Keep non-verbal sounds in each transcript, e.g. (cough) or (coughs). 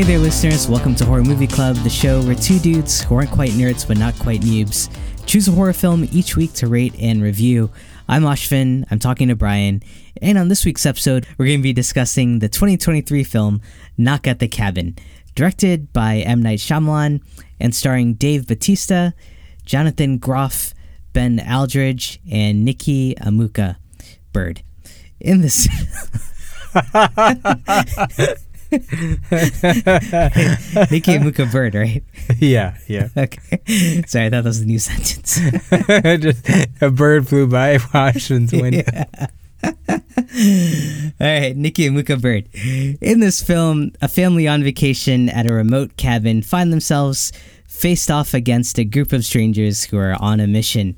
Hey there, listeners. Welcome to Horror Movie Club, the show where two dudes who aren't quite nerds but not quite noobs choose a horror film each week to rate and review. I'm Ashvin, I'm talking to Brian, and on this week's episode, we're going to be discussing the 2023 film Knock at the Cabin, directed by M. Night Shyamalan and starring Dave Batista, Jonathan Groff, Ben Aldridge, and Nikki Amuka Bird. In this. (laughs) (laughs) Nikki Amuka Bird, right? (laughs) Yeah, yeah. Okay. Sorry, I thought that was a new sentence. (laughs) Just a bird flew by (laughs) Washington's window. All right, Nikki Amuka Bird. In this film, a family on vacation at a remote cabin find themselves faced off against a group of strangers who are on a mission.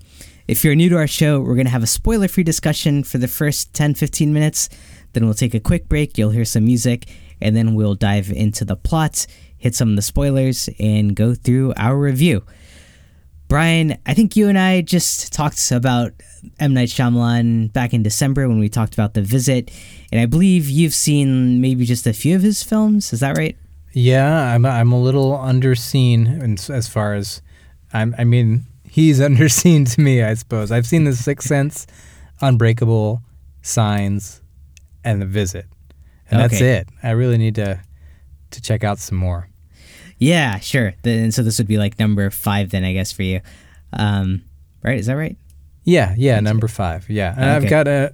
If you're new to our show, we're going to have a spoiler free discussion for the first 10 15 minutes. Then we'll take a quick break, you'll hear some music, and then we'll dive into the plot, hit some of the spoilers, and go through our review. Brian, I think you and I just talked about M. Night Shyamalan back in December when we talked about The Visit, and I believe you've seen maybe just a few of his films. Is that right? Yeah, I'm I'm a little underseen as far as I'm. I mean, he's (laughs) underseen to me, I suppose. I've seen The Sixth Sense, Unbreakable, Signs, and The Visit, and that's it. I really need to to check out some more. Yeah, sure. Then so this would be like number five then, I guess, for you. Um, right? Is that right? Yeah, yeah, number five. Yeah, and Okay. I've got a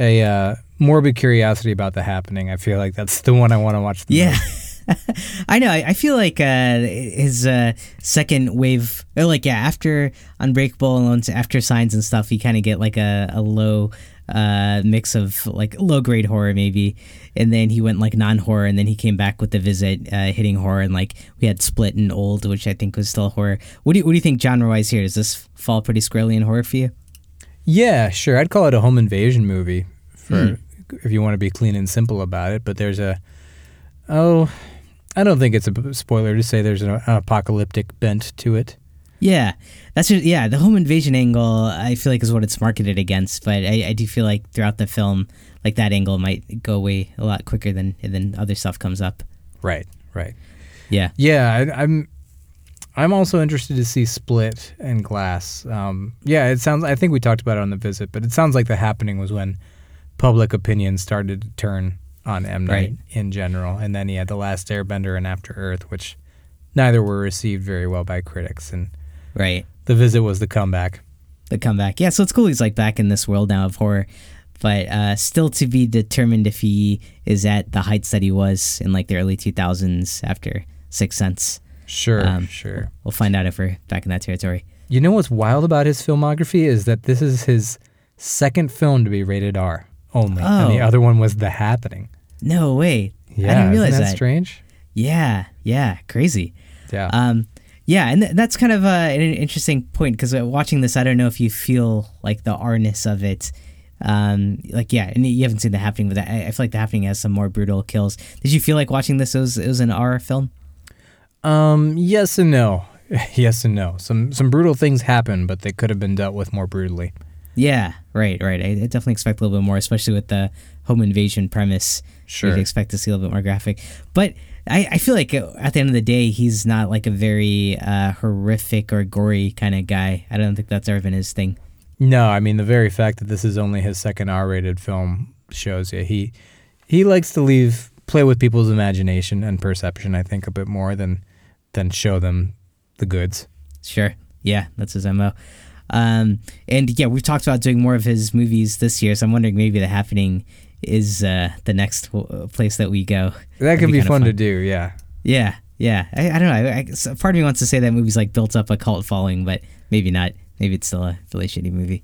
a uh, morbid curiosity about the happening. I feel like that's the one I want to watch. The Yeah. (laughs) (laughs) I know. I I feel like uh, his uh, second wave, or like yeah, after Unbreakable and after Signs and stuff, you kind of get like a, a low uh, mix of like low grade horror maybe, and then he went like non horror, and then he came back with the Visit, uh, hitting horror, and like we had Split and Old, which I think was still horror. What do you, what do you think genre wise here? Does this fall pretty squarely in horror for you? Yeah, sure. I'd call it a home invasion movie for Hmm. if you want to be clean and simple about it. But there's a oh, I don't think it's a spoiler to say there's an, an apocalyptic bent to it. Yeah, that's just, yeah. The home invasion angle, I feel like, is what it's marketed against. But I, I do feel like throughout the film, like that angle might go away a lot quicker than than other stuff comes up. Right, right. Yeah, Yeah, I, I'm. I'm also interested to see Split and Glass. Um, yeah, it sounds. I think we talked about it on the visit, but it sounds like the happening was when public opinion started to turn on M Night Right. in general, and then he had the Last Airbender and After Earth, which neither were received very well by critics, and right. the visit was the comeback. The comeback. Yeah, so it's cool. He's like back in this world now of horror, but uh, still to be determined if he is at the heights that he was in like the early two thousands after Sixth Sense. Sure, Um, sure. We'll find out if we're back in that territory. You know what's wild about his filmography is that this is his second film to be rated R only, oh. and the Oh. other one was The Happening. No way. Yeah, I didn't realize isn't that, that. strange? Yeah, yeah, crazy. Yeah. Um, yeah, and th- that's kind of uh, an interesting point because uh, watching this, I don't know if you feel like the R-ness of it. Um, like yeah, and you haven't seen the happening, but I, I feel like the happening has some more brutal kills. Did you feel like watching this? It was, it was an R film. Um, yes and no. (laughs) yes and no. Some some brutal things happen, but they could have been dealt with more brutally. Yeah, right, right. I, I definitely expect a little bit more, especially with the home invasion premise. Sure. You'd expect to see a little bit more graphic, but I, I feel like uh, at the end of the day, he's not like a very uh, horrific or gory kind of guy. I don't think that's ever been his thing. No, I mean the very fact that this is only his second R-rated film shows you he he likes to leave play with people's imagination and perception. I think a bit more than than show them the goods. Sure. Yeah, that's his MO. Um, and yeah, we've talked about doing more of his movies this year, so I'm wondering maybe The Happening is uh, the next w- place that we go. That could be, kinda fun, to do. Yeah. Yeah, yeah. I, I don't know. I, I, so part of me wants to say that movie's like built up a cult following, but maybe not. Maybe it's still a really shitty movie.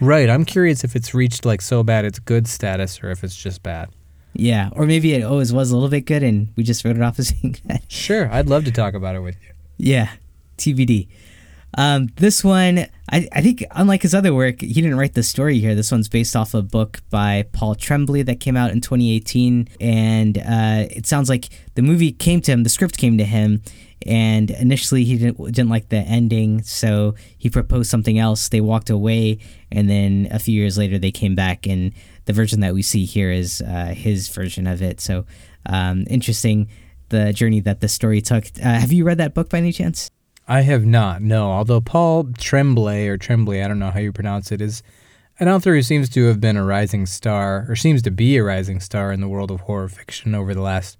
Right. I'm curious if it's reached like so bad it's good status or if it's just bad. Yeah, or maybe it always was a little bit good, and we just wrote it off as being (laughs) bad. Sure, I'd love to talk about it with you. Yeah, TBD. Um, this one, I, I think, unlike his other work, he didn't write the story here. This one's based off a book by Paul Tremblay that came out in 2018. And uh, it sounds like the movie came to him, the script came to him, and initially he didn't, didn't like the ending. So he proposed something else. They walked away. And then a few years later, they came back. And the version that we see here is uh, his version of it. So um, interesting the journey that the story took. Uh, have you read that book by any chance? I have not, no. Although Paul Tremblay, or Tremblay, I don't know how you pronounce it, is an author who seems to have been a rising star, or seems to be a rising star in the world of horror fiction over the last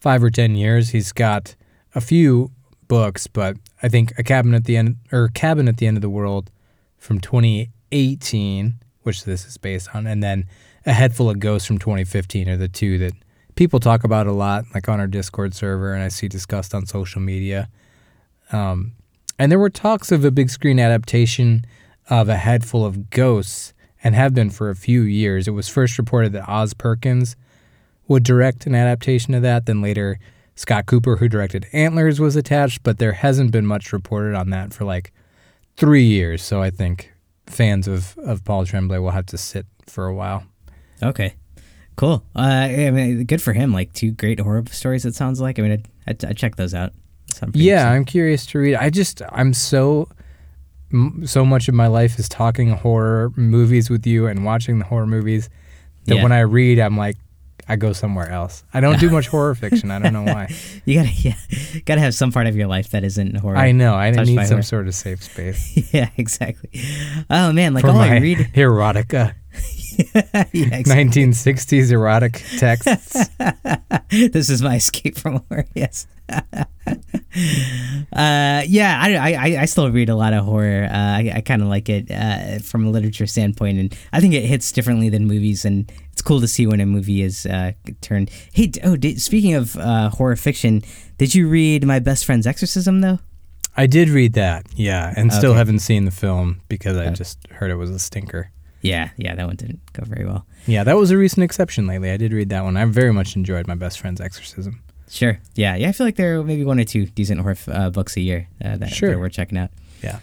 five or ten years. He's got a few books, but I think a cabin at the end, or cabin at the end of the world, from 2018, which this is based on, and then a head full of ghosts from 2015 are the two that people talk about a lot, like on our Discord server, and I see discussed on social media. Um, and there were talks of a big screen adaptation of A Head Full of Ghosts, and have been for a few years. It was first reported that Oz Perkins would direct an adaptation of that. Then later, Scott Cooper, who directed Antlers, was attached, but there hasn't been much reported on that for like three years. So I think fans of, of Paul Tremblay will have to sit for a while. Okay. Cool. Uh, I mean, good for him. Like two great horror stories. It sounds like. I mean, I'd, I'd check those out. Yeah, I'm curious to read. I just I'm so so much of my life is talking horror movies with you and watching the horror movies that yeah. when I read, I'm like, I go somewhere else. I don't do (laughs) much horror fiction. I don't know why. (laughs) you gotta, yeah, gotta have some part of your life that isn't horror. I know. I need some horror. sort of safe space. (laughs) yeah, exactly. Oh man, like For all I read erotica. (laughs) yeah, exactly. 1960s erotic texts. (laughs) this is my escape from (laughs) horror. Yes. uh, yeah, I, I, I still read a lot of horror. Uh, I, I kind of like it uh, from a literature standpoint, and I think it hits differently than movies, and it's cool to see when a movie is uh, turned. Hey, oh, did, speaking of uh, horror fiction, did you read My Best Friend's Exorcism though? I did read that, yeah, and still haven't seen the film because I just heard it was a stinker. Yeah, yeah, that one didn't go very well. Yeah, that was a recent exception lately. I did read that one. I very much enjoyed My Best Friend's Exorcism. Sure. Yeah. Yeah. I feel like there are maybe one or two decent horror uh, books a year uh, that, sure. that we're checking out. Yeah.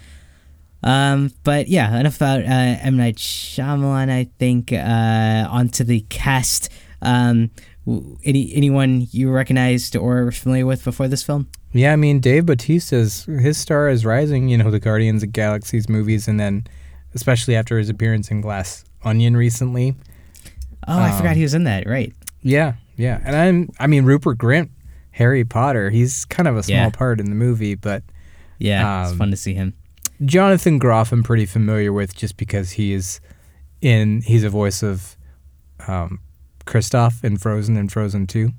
Um, but yeah, enough about uh, M Night Shyamalan. I think uh, onto the cast. Um, any anyone you recognized or were familiar with before this film? Yeah, I mean Dave Bautista's his star is rising. You know, the Guardians of Galaxies movies, and then especially after his appearance in Glass Onion recently. Oh, um, I forgot he was in that. Right. Yeah, yeah, and I'm I mean Rupert Grint Harry Potter. He's kind of a small yeah. part in the movie, but yeah, um, it's fun to see him. Jonathan Groff, I'm pretty familiar with just because he is in. He's a voice of um, Kristoff in Frozen and Frozen Two.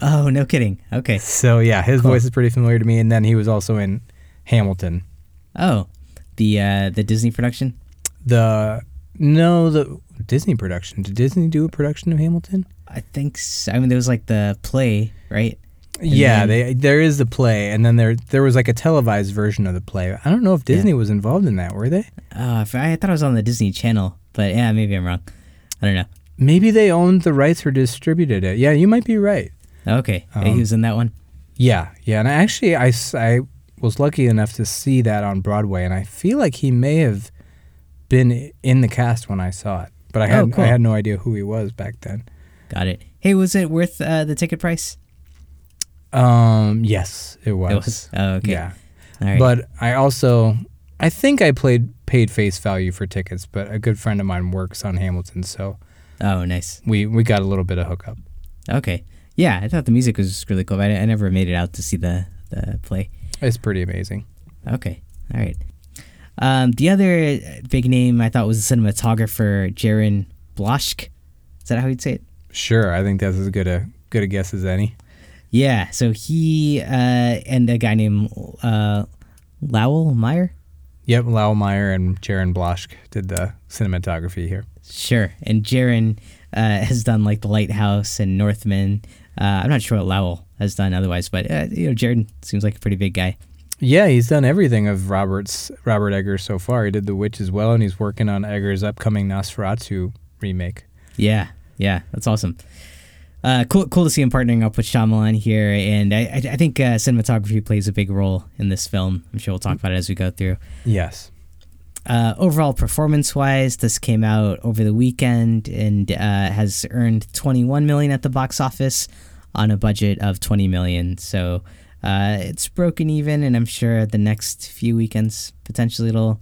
Oh, no kidding. Okay. So yeah, his cool. voice is pretty familiar to me, and then he was also in Hamilton. Oh, the uh, the Disney production. The no, the Disney production. Did Disney do a production of Hamilton? I think so. I mean, there was like the play, right? yeah, then, they there is the play, and then there there was like a televised version of the play. I don't know if Disney yeah. was involved in that. Were they? Uh, I thought it was on the Disney Channel, but yeah, maybe I'm wrong. I don't know. Maybe they owned the rights or distributed it. Yeah, you might be right. Okay, um, he was in that one. Yeah, yeah, and I actually, I I was lucky enough to see that on Broadway, and I feel like he may have been in the cast when I saw it, but I had oh, cool. I had no idea who he was back then. Got it. Hey, was it worth uh, the ticket price? Um, yes, it was. It was. Oh, okay. Yeah. But I also, I think I played paid face value for tickets, but a good friend of mine works on Hamilton, so. Oh, nice. We we got a little bit of hookup. Okay. Yeah, I thought the music was really cool. I, I never made it out to see the the play. It's pretty amazing. Okay. All right. Um, the other big name I thought was the cinematographer Jarin Blaschke. Is that how you'd say it? Sure, I think that's as good a good a guess as any. Yeah, so he uh, and a guy named uh, Lowell Meyer. Yep, Lowell Meyer and Jarin Blaschke did the cinematography here. Sure, and Jarin uh, has done like The Lighthouse and Northman. Uh, I'm not sure what Lowell has done otherwise, but uh, you know, Jarin seems like a pretty big guy. Yeah, he's done everything of Robert's Robert Eggers so far. He did The Witch as well, and he's working on Eggers' upcoming Nosferatu remake. Yeah, yeah, that's awesome uh, cool, cool to see him partnering up with Shyamalan here, and I, I think uh, cinematography plays a big role in this film. I'm sure we'll talk about it as we go through. Yes. Uh, overall, performance-wise, this came out over the weekend and uh, has earned 21 million at the box office on a budget of 20 million. So uh, it's broken even, and I'm sure the next few weekends potentially it'll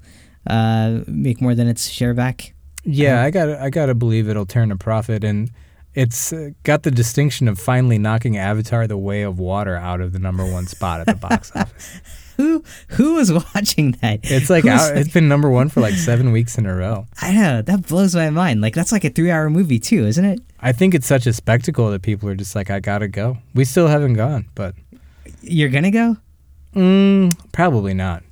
uh, make more than its share back. Yeah, I got I gotta believe it'll turn a profit and it's got the distinction of finally knocking Avatar: The Way of Water out of the number one spot at the box (laughs) office. Who who was watching that? It's like out, it's been number one for like seven weeks in a row. I know that blows my mind. Like that's like a three-hour movie too, isn't it? I think it's such a spectacle that people are just like, I gotta go. We still haven't gone, but You're gonna go? mm, probably not.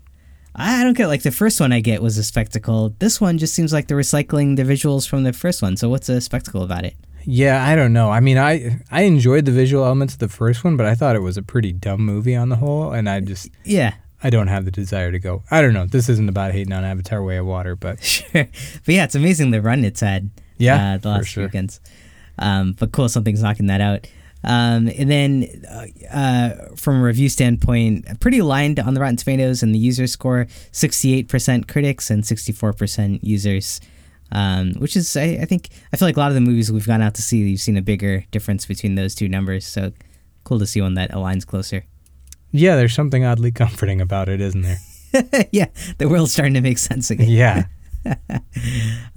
I don't get like the first one I get was a spectacle. This one just seems like they're recycling the visuals from the first one. So what's a spectacle about it? Yeah, I don't know. I mean, I I enjoyed the visual elements of the first one, but I thought it was a pretty dumb movie on the whole, and I just Yeah, I don't have the desire to go. I don't know. This isn't about hating on Avatar: Way of Water, but (laughs) sure. But yeah, it's amazing the run it's had. Yeah, uh, the last sure. weekends. Um, but cool, something's knocking that out. Um, and then, uh, uh, from a review standpoint, pretty aligned on the Rotten Tomatoes and the user score: sixty-eight percent critics and sixty-four percent users. Um, which is, I, I think, I feel like a lot of the movies we've gone out to see, you've seen a bigger difference between those two numbers. So cool to see one that aligns closer. yeah, there's something oddly (laughs) comforting about it, isn't there? (laughs) yeah, the world's starting to make sense again. Yeah. (laughs)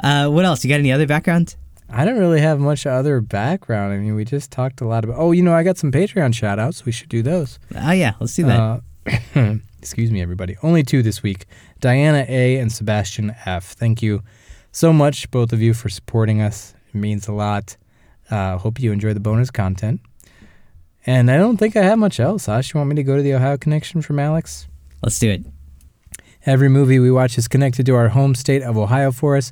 Uh, what else? You got any other background? I don't really have much other background. I mean, we just talked a lot about. Oh, you know, I got some Patreon shout outs. We should do those. Oh yeah, let's do that. Uh, (coughs) excuse me, everybody. Only two this week Diana A. and Sebastian F. Thank you so much, both of you, for supporting us. It means a lot. Uh, hope you enjoy the bonus content. And I don't think I have much else. Ash, you want me to go to the Ohio Connection from Alex? let's do it. Every movie we watch is connected to our home state of Ohio for us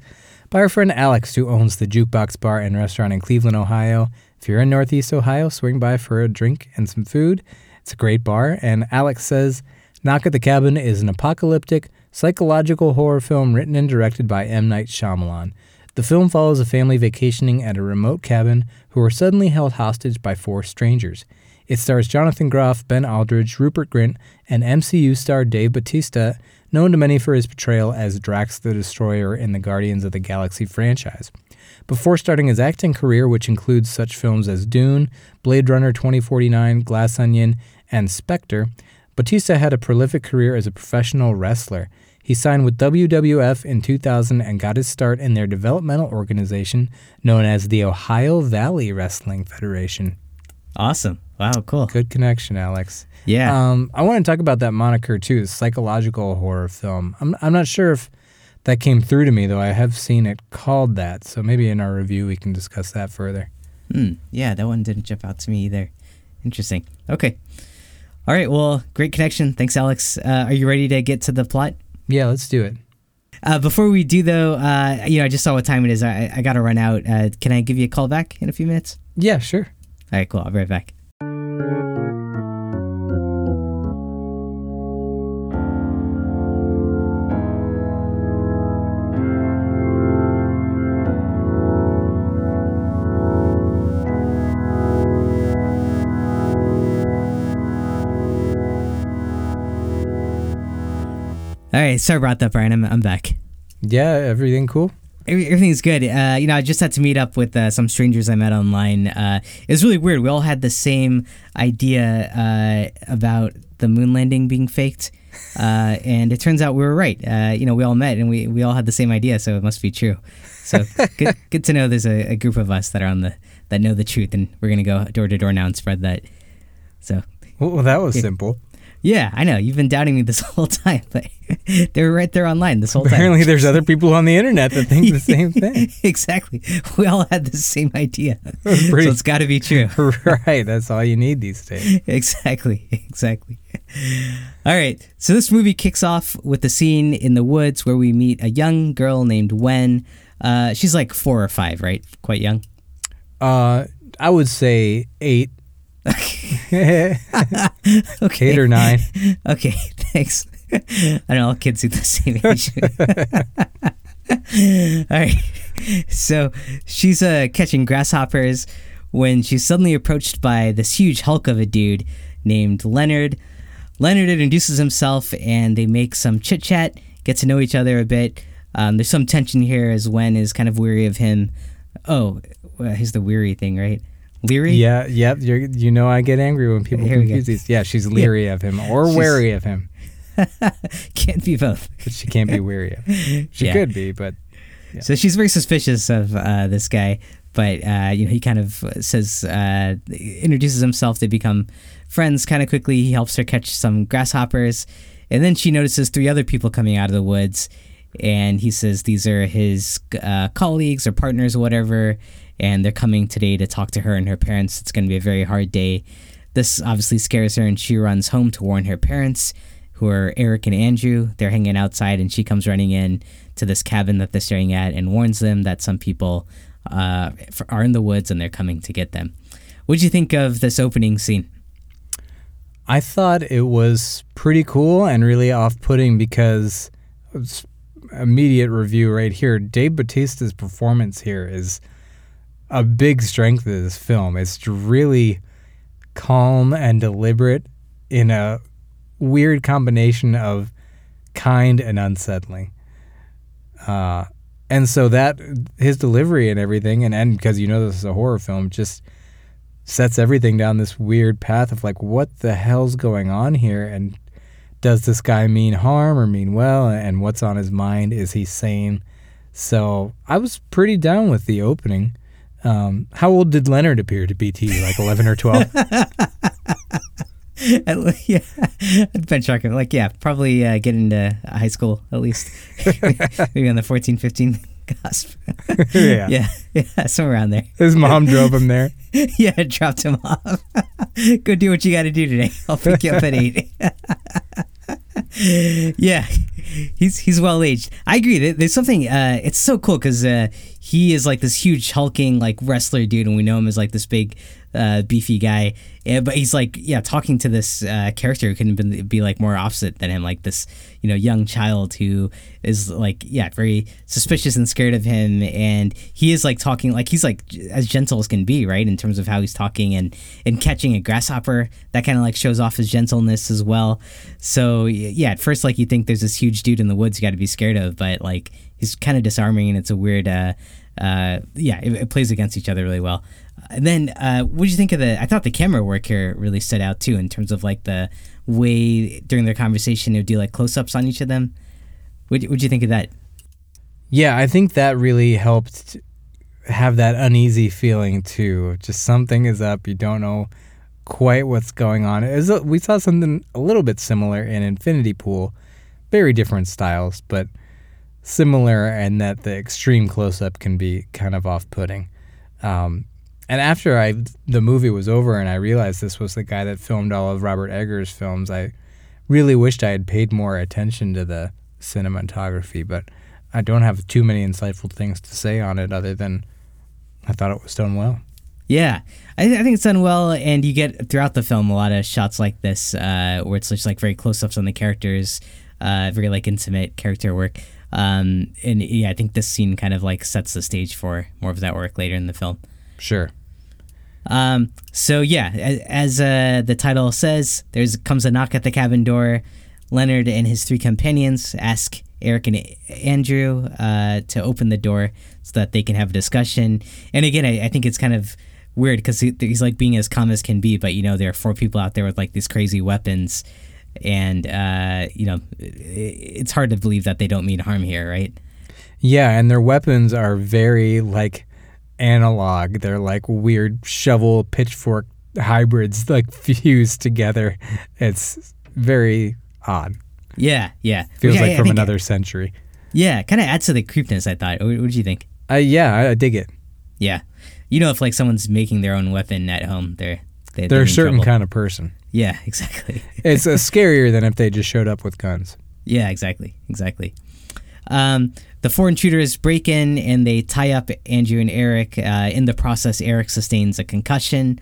by our friend Alex, who owns the Jukebox Bar and Restaurant in Cleveland, Ohio. If you're in Northeast Ohio, swing by for a drink and some food. It's a great bar, and Alex says Knock at the Cabin is an apocalyptic, psychological horror film written and directed by M. Night Shyamalan. The film follows a family vacationing at a remote cabin who are suddenly held hostage by four strangers. It stars Jonathan Groff, Ben Aldridge, Rupert Grint, and MCU star Dave Batista, known to many for his portrayal as Drax the Destroyer in the Guardians of the Galaxy franchise. Before starting his acting career, which includes such films as Dune, Blade Runner 2049, Glass Onion, and Spectre, Batista had a prolific career as a professional wrestler. He signed with WWF in 2000 and got his start in their developmental organization known as the Ohio Valley Wrestling Federation. Awesome. Wow, cool. Good connection, Alex. Yeah. Um, I want to talk about that moniker too, psychological horror film. I'm I'm not sure if that came through to me though. I have seen it called that, so maybe in our review we can discuss that further. Hmm. Yeah, that one didn't jump out to me either. Interesting. Okay. All right. Well, great connection. Thanks, Alex. Uh, are you ready to get to the plot? Yeah, let's do it. Uh, before we do, though, uh, you know, I just saw what time it is. I, I got to run out. Uh, can I give you a call back in a few minutes? Yeah, sure. All right, cool. I'll be right back. Right, sorry about that, Brian. I'm, I'm back. Yeah, everything cool. Everything's good. Uh, you know, I just had to meet up with uh, some strangers I met online. Uh, it was really weird. We all had the same idea uh, about the moon landing being faked, uh, (laughs) and it turns out we were right. Uh, you know, we all met and we, we all had the same idea, so it must be true. So (laughs) good, good to know there's a, a group of us that are on the that know the truth, and we're gonna go door to door now and spread that. So Well, that was simple. Yeah, I know you've been doubting me this (laughs) whole time, but they were right there online this whole time. Apparently, there's other people on the internet that think the same (laughs) thing. exactly. We all had the same idea. (laughs) Pretty- so it's got to be true. right, that's all you need these days. exactly. Exactly. All right. So this movie kicks off with a scene in the woods where we meet a young girl named Wen. Uh, she's like four or five, right? Quite young. Uh, I would say eight, (laughs) Okay. eight or nine. (laughs) Okay. Thanks. (laughs) I don't know. All kids are the same age. All right. So she's uh, catching grasshoppers when she's suddenly approached by this huge hulk of a dude named Leonard. Leonard introduces himself and they make some chit chat, get to know each other a bit. Um, there's some tension here as Wen is kind of weary of him. Oh, well, here's the weary thing, right? Leery? Yeah, yep. You know, I get angry when people Here confuse these. Yeah, she's leery of him or She's- wary of him, (laughs) Can't be both. but she can't be weary of. Him. She Yeah. could be, but So she's very suspicious of uh, this guy, but uh, you know he kind of says uh, introduces himself. They become friends kind of quickly. He helps her catch some grasshoppers, and then she notices three other people coming out of the woods, and he says these are his uh, colleagues or partners or whatever, and they're coming today to talk to her and her parents. It's going to be a very hard day. This obviously scares her, and she runs home to warn her parents, who are Eric and Andrew. They're hanging outside, and she comes running in to this cabin that they're staring at and warns them that some people uh, are in the woods and they're coming to get them. What do you think of this opening scene? I thought it was pretty cool and really off-putting because immediate review right here. Dave Batista's performance here is a big strength of this film. It's really calm and deliberate in a weird combination of kind and unsettling. Uh, and so that his delivery and everything, and and because you know this is a horror film, just sets everything down this weird path of like, what the hell's going on here? And does this guy mean harm or mean well? And what's on his mind? Is he sane? So I was pretty down with the opening. Um, how old did Leonard appear to be to you? Like 11 or 12? (laughs) yeah, I'd benchmark him. Like, yeah, probably uh, get into high school at least. (laughs) Maybe on the 14, 15 cusp. (laughs) yeah. yeah, yeah, somewhere around there. His mom drove him there. yeah, dropped him off. Go do what you got to do today. I'll pick you up at eight. yeah, he's he's well aged. I agree. There's something. Uh, it's so cool because uh, he is like this huge hulking like wrestler dude, and we know him as like this big uh, beefy guy. Yeah, but he's like, yeah, talking to this uh, character who couldn't be, like more opposite than him, like this, you know, young child who is like, yeah, very suspicious and scared of him, and he is like talking like he's like as gentle as can be, right, in terms of how he's talking and and catching a grasshopper. That kind of like shows off his gentleness as well. So yeah, at first like you think there's this huge dude in the woods you got to be scared of, but like he's kind of disarming, and it's a weird. Uh, uh, yeah, it, it, plays against each other really well. And then, uh, what did you think of the? I thought the camera work here really stood out too, in terms of like the way during their conversation it would do like close-ups on each of them. What would you think of that? Yeah, I think that really helped have that uneasy feeling too. Just something is up. You don't know quite what's going on. It A, we saw something a little bit similar in Infinity Pool, very different styles, but similar in that the extreme close-up can be kind of off-putting. Um, and after I the movie was over and I realized this was the guy that filmed all of Robert Eggers' films, I really wished I had paid more attention to the cinematography, but I don't have too many insightful things to say on it other than I thought it was done well. Yeah, I, I think it's done well, and you get throughout the film a lot of shots like this uh, where it's just like very close ups on the characters, uh, very like intimate character work. Um, and yeah, I think this scene kind of like sets the stage for more of that work later in the film. Sure. Um, so yeah, as uh, the title says, there's comes a knock at the cabin door. Leonard and his three companions ask Eric and Andrew uh, to open the door so that they can have a discussion. And again, I, I think it's kind of weird because he, he's like being as calm as can be, but you know there are four people out there with like these crazy weapons, and uh, you know it's hard to believe that they don't mean harm here, right? Yeah, and their weapons are very like analog. They're like weird shovel pitchfork hybrids (laughs) like fused together. It's very odd. Yeah, yeah. Feels like from another century. Yeah, kind of adds to the creepiness. I thought. What, did you think? Uh, yeah, I, I, dig it. Yeah, you know, if like someone's making their own weapon at home, they're they, they're, a certain trouble. kind of person. Yeah, (laughs) exactly. it's uh, scarier than if they just showed up with guns. Yeah, exactly, exactly. Um, the four intruders break in and they tie up Andrew and Eric. Uh, in the process, Eric sustains a concussion.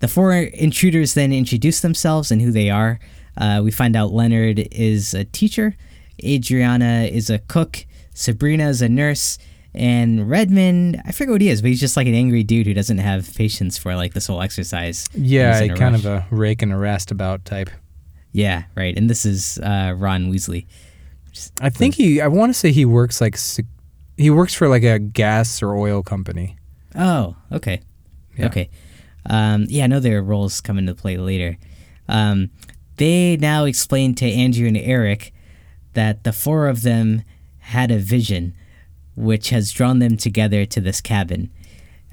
The four intruders then introduce themselves and who they are. Uh, we find out Leonard is a teacher, Adriana is a cook, Sabrina is a nurse, and Redmond, I forget what he is, but he's just like an angry dude who doesn't have patience for like this whole exercise. Yeah, kind rush. of a rake and a about type. Yeah, right. And this is uh, Ron Weasley. I think he. I want to say he works like he works for like a gas or oil company. Oh, okay, yeah. okay. Um, yeah, I know their roles come into play later. Um, they now explain to Andrew and Eric that the four of them had a vision, which has drawn them together to this cabin.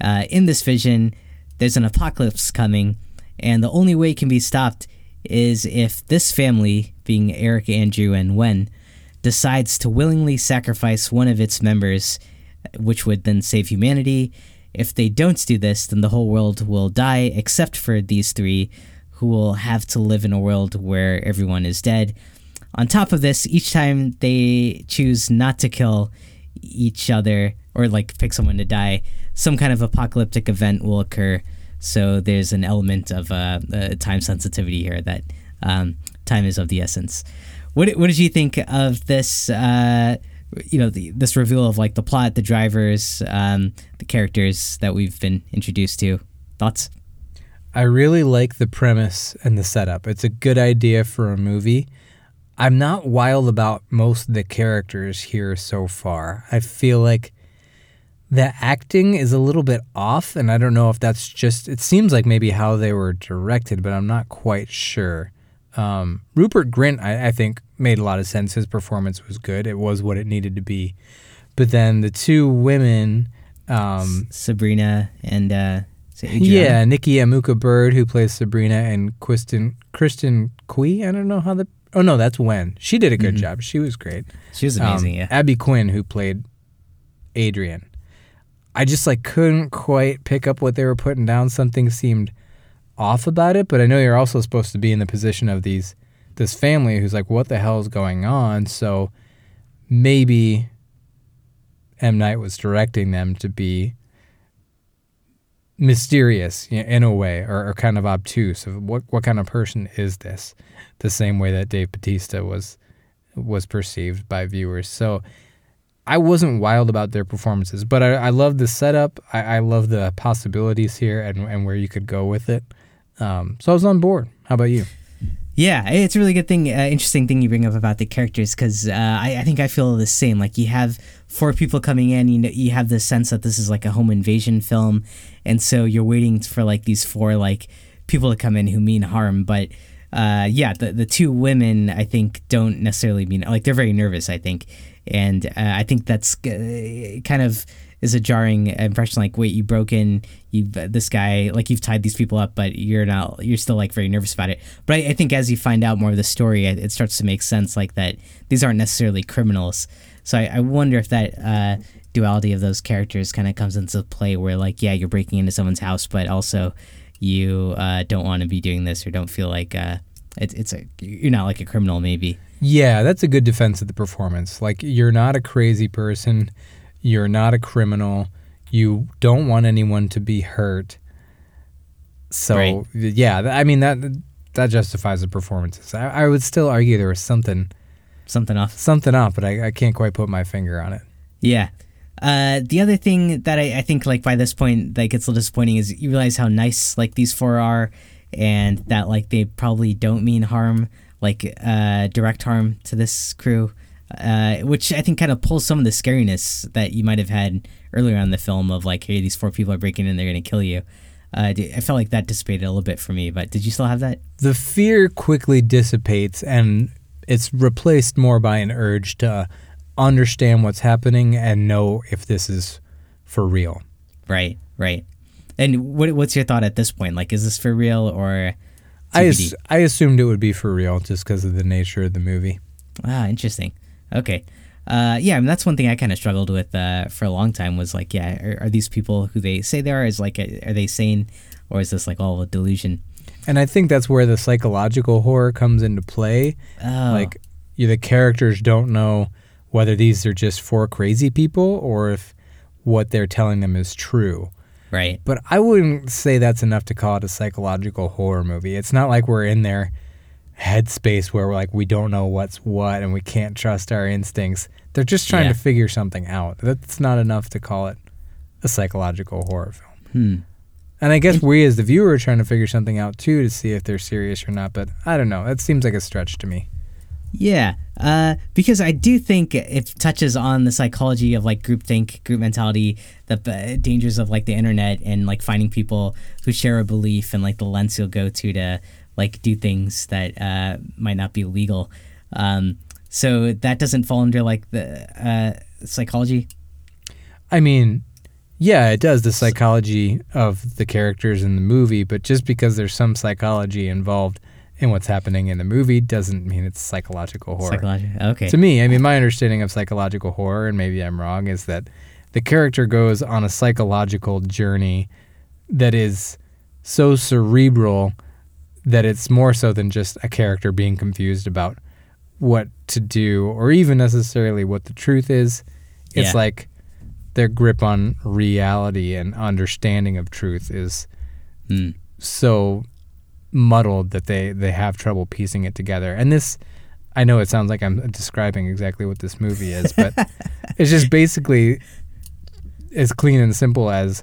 Uh, in this vision, there's an apocalypse coming, and the only way it can be stopped is if this family, being Eric, Andrew, and Wen, decides to willingly sacrifice one of its members, which would then save humanity. If they don't do this, then the whole world will die except for these three, who will have to live in a world where everyone is dead. On top of this, each time they choose not to kill each other or like pick someone to die, some kind of apocalyptic event will occur. So there's an element of uh, uh, time sensitivity here that um, time is of the essence. What what did you think of this? Uh, you know, the, this reveal of like the plot, the drivers, um, the characters that we've been introduced to. Thoughts? I really like the premise and the setup. It's a good idea for a movie. I'm not wild about most of the characters here so far. I feel like the acting is a little bit off, and I don't know if that's just, it seems like maybe how they were directed, but I'm not quite sure. Um, Rupert Grint, I, I, think, made a lot of sense. His performance was good. It was what it needed to be. But then the two women, um, Sabrina and uh, yeah, Nikki Amuka Bird, who plays Sabrina, and Kristen Kristen Cui. I don't know how the. Oh no, that's when She did a good mm-hmm. job. She was great. She was amazing. Um, yeah. Abby Quinn, who played Adrian. I just like couldn't quite pick up what they were putting down. Something seemed off about it, but I know you're also supposed to be in the position of these this family who's like, what the hell is going on? So maybe M Night was directing them to be mysterious in a way or, or, kind of obtuse of what what kind of person is this the same way that Dave Batista was was perceived by viewers so I wasn't wild about their performances but I, I love the setup I, I love the possibilities here and, and where you could go with it um, so I was on board. How about you? Yeah, it's a really good thing, uh, interesting thing you bring up about the characters because uh, I, I think I feel the same. Like you have four people coming in, you know, you have this sense that this is like a home invasion film, and so you're waiting for like these four like people to come in who mean harm. But uh, yeah, the the two women I think don't necessarily mean like they're very nervous. I think, and uh, I think that's uh, kind of is a jarring impression. Like, wait, you broke in, you this guy, like you've tied these people up, but you're not, you're still like very nervous about it. But I, I think as you find out more of the story, it, it, starts to make sense. Like that, these aren't necessarily criminals. So I, I wonder if that uh, duality of those characters kind of comes into play, where like, yeah, you're breaking into someone's house, but also you uh, don't want to be doing this or don't feel like uh, it, it's a you're not like a criminal, maybe. Yeah, that's a good defense of the performance. Like you're not a crazy person you're not a criminal. You don't want anyone to be hurt. So right. yeah, I mean that that justifies the performances. I, I, would still argue there was something something off. Something off, but I, I can't quite put my finger on it. Yeah. Uh, the other thing that I, I think like by this point that gets a little disappointing is you realize how nice like these four are and that like they probably don't mean harm like uh, direct harm to this crew uh, which I think kind of pulls some of the scariness that you might have had earlier on the film of like, hey, these four people are breaking in, they're going to kill you. Uh, I felt like that dissipated a little bit for me, but did you still have that? The fear quickly dissipates and it's replaced more by an urge to understand what's happening and know if this is for real. Right, right. And what, what's your thought at this point? Like, is this for real or? I, as, I assumed it would be for real just because of the nature of the movie. Ah, interesting. Okay. Uh, yeah, I mean, that's one thing I kind of struggled with uh, for a long time was like, yeah, are, are, these people who they say they are? Is like, are they sane, or is this like all a delusion? And I think that's where the psychological horror comes into play. Oh. Like, you, the characters don't know whether these are just four crazy people or if what they're telling them is true. Right. But I wouldn't say that's enough to call it a psychological horror movie. It's not like we're in their headspace where we're like we don't know what's what and we can't trust our instincts. They're just trying yeah. to figure something out. That's not enough to call it a psychological horror film. Hmm. And I guess we as the viewer are trying to figure something out too to see if they're serious or not. But I don't know. That seems like a stretch to me. Yeah, uh, because I do think it touches on the psychology of like groupthink, group mentality, the uh, dangers of like the internet and like finding people who share a belief and like the lens you'll go to to like do things that uh, might not be legal. Um, so that doesn't fall under like the uh, psychology. I mean, Yeah, it does the psychology of the characters in the movie, but just because there's some psychology involved in what's happening in the movie doesn't mean it's psychological horror. Psychological. Okay. To me, I mean, my understanding of psychological horror, and maybe I'm wrong, is that the character goes on a psychological journey that is so cerebral that it's more so than just a character being confused about what to do or even necessarily what the truth is. It's Yeah. like their grip on reality and understanding of truth is Hmm. so muddled that they they have trouble piecing it together. And this I know it sounds like I'm describing exactly what this movie is, but (laughs) it's just basically as clean and simple as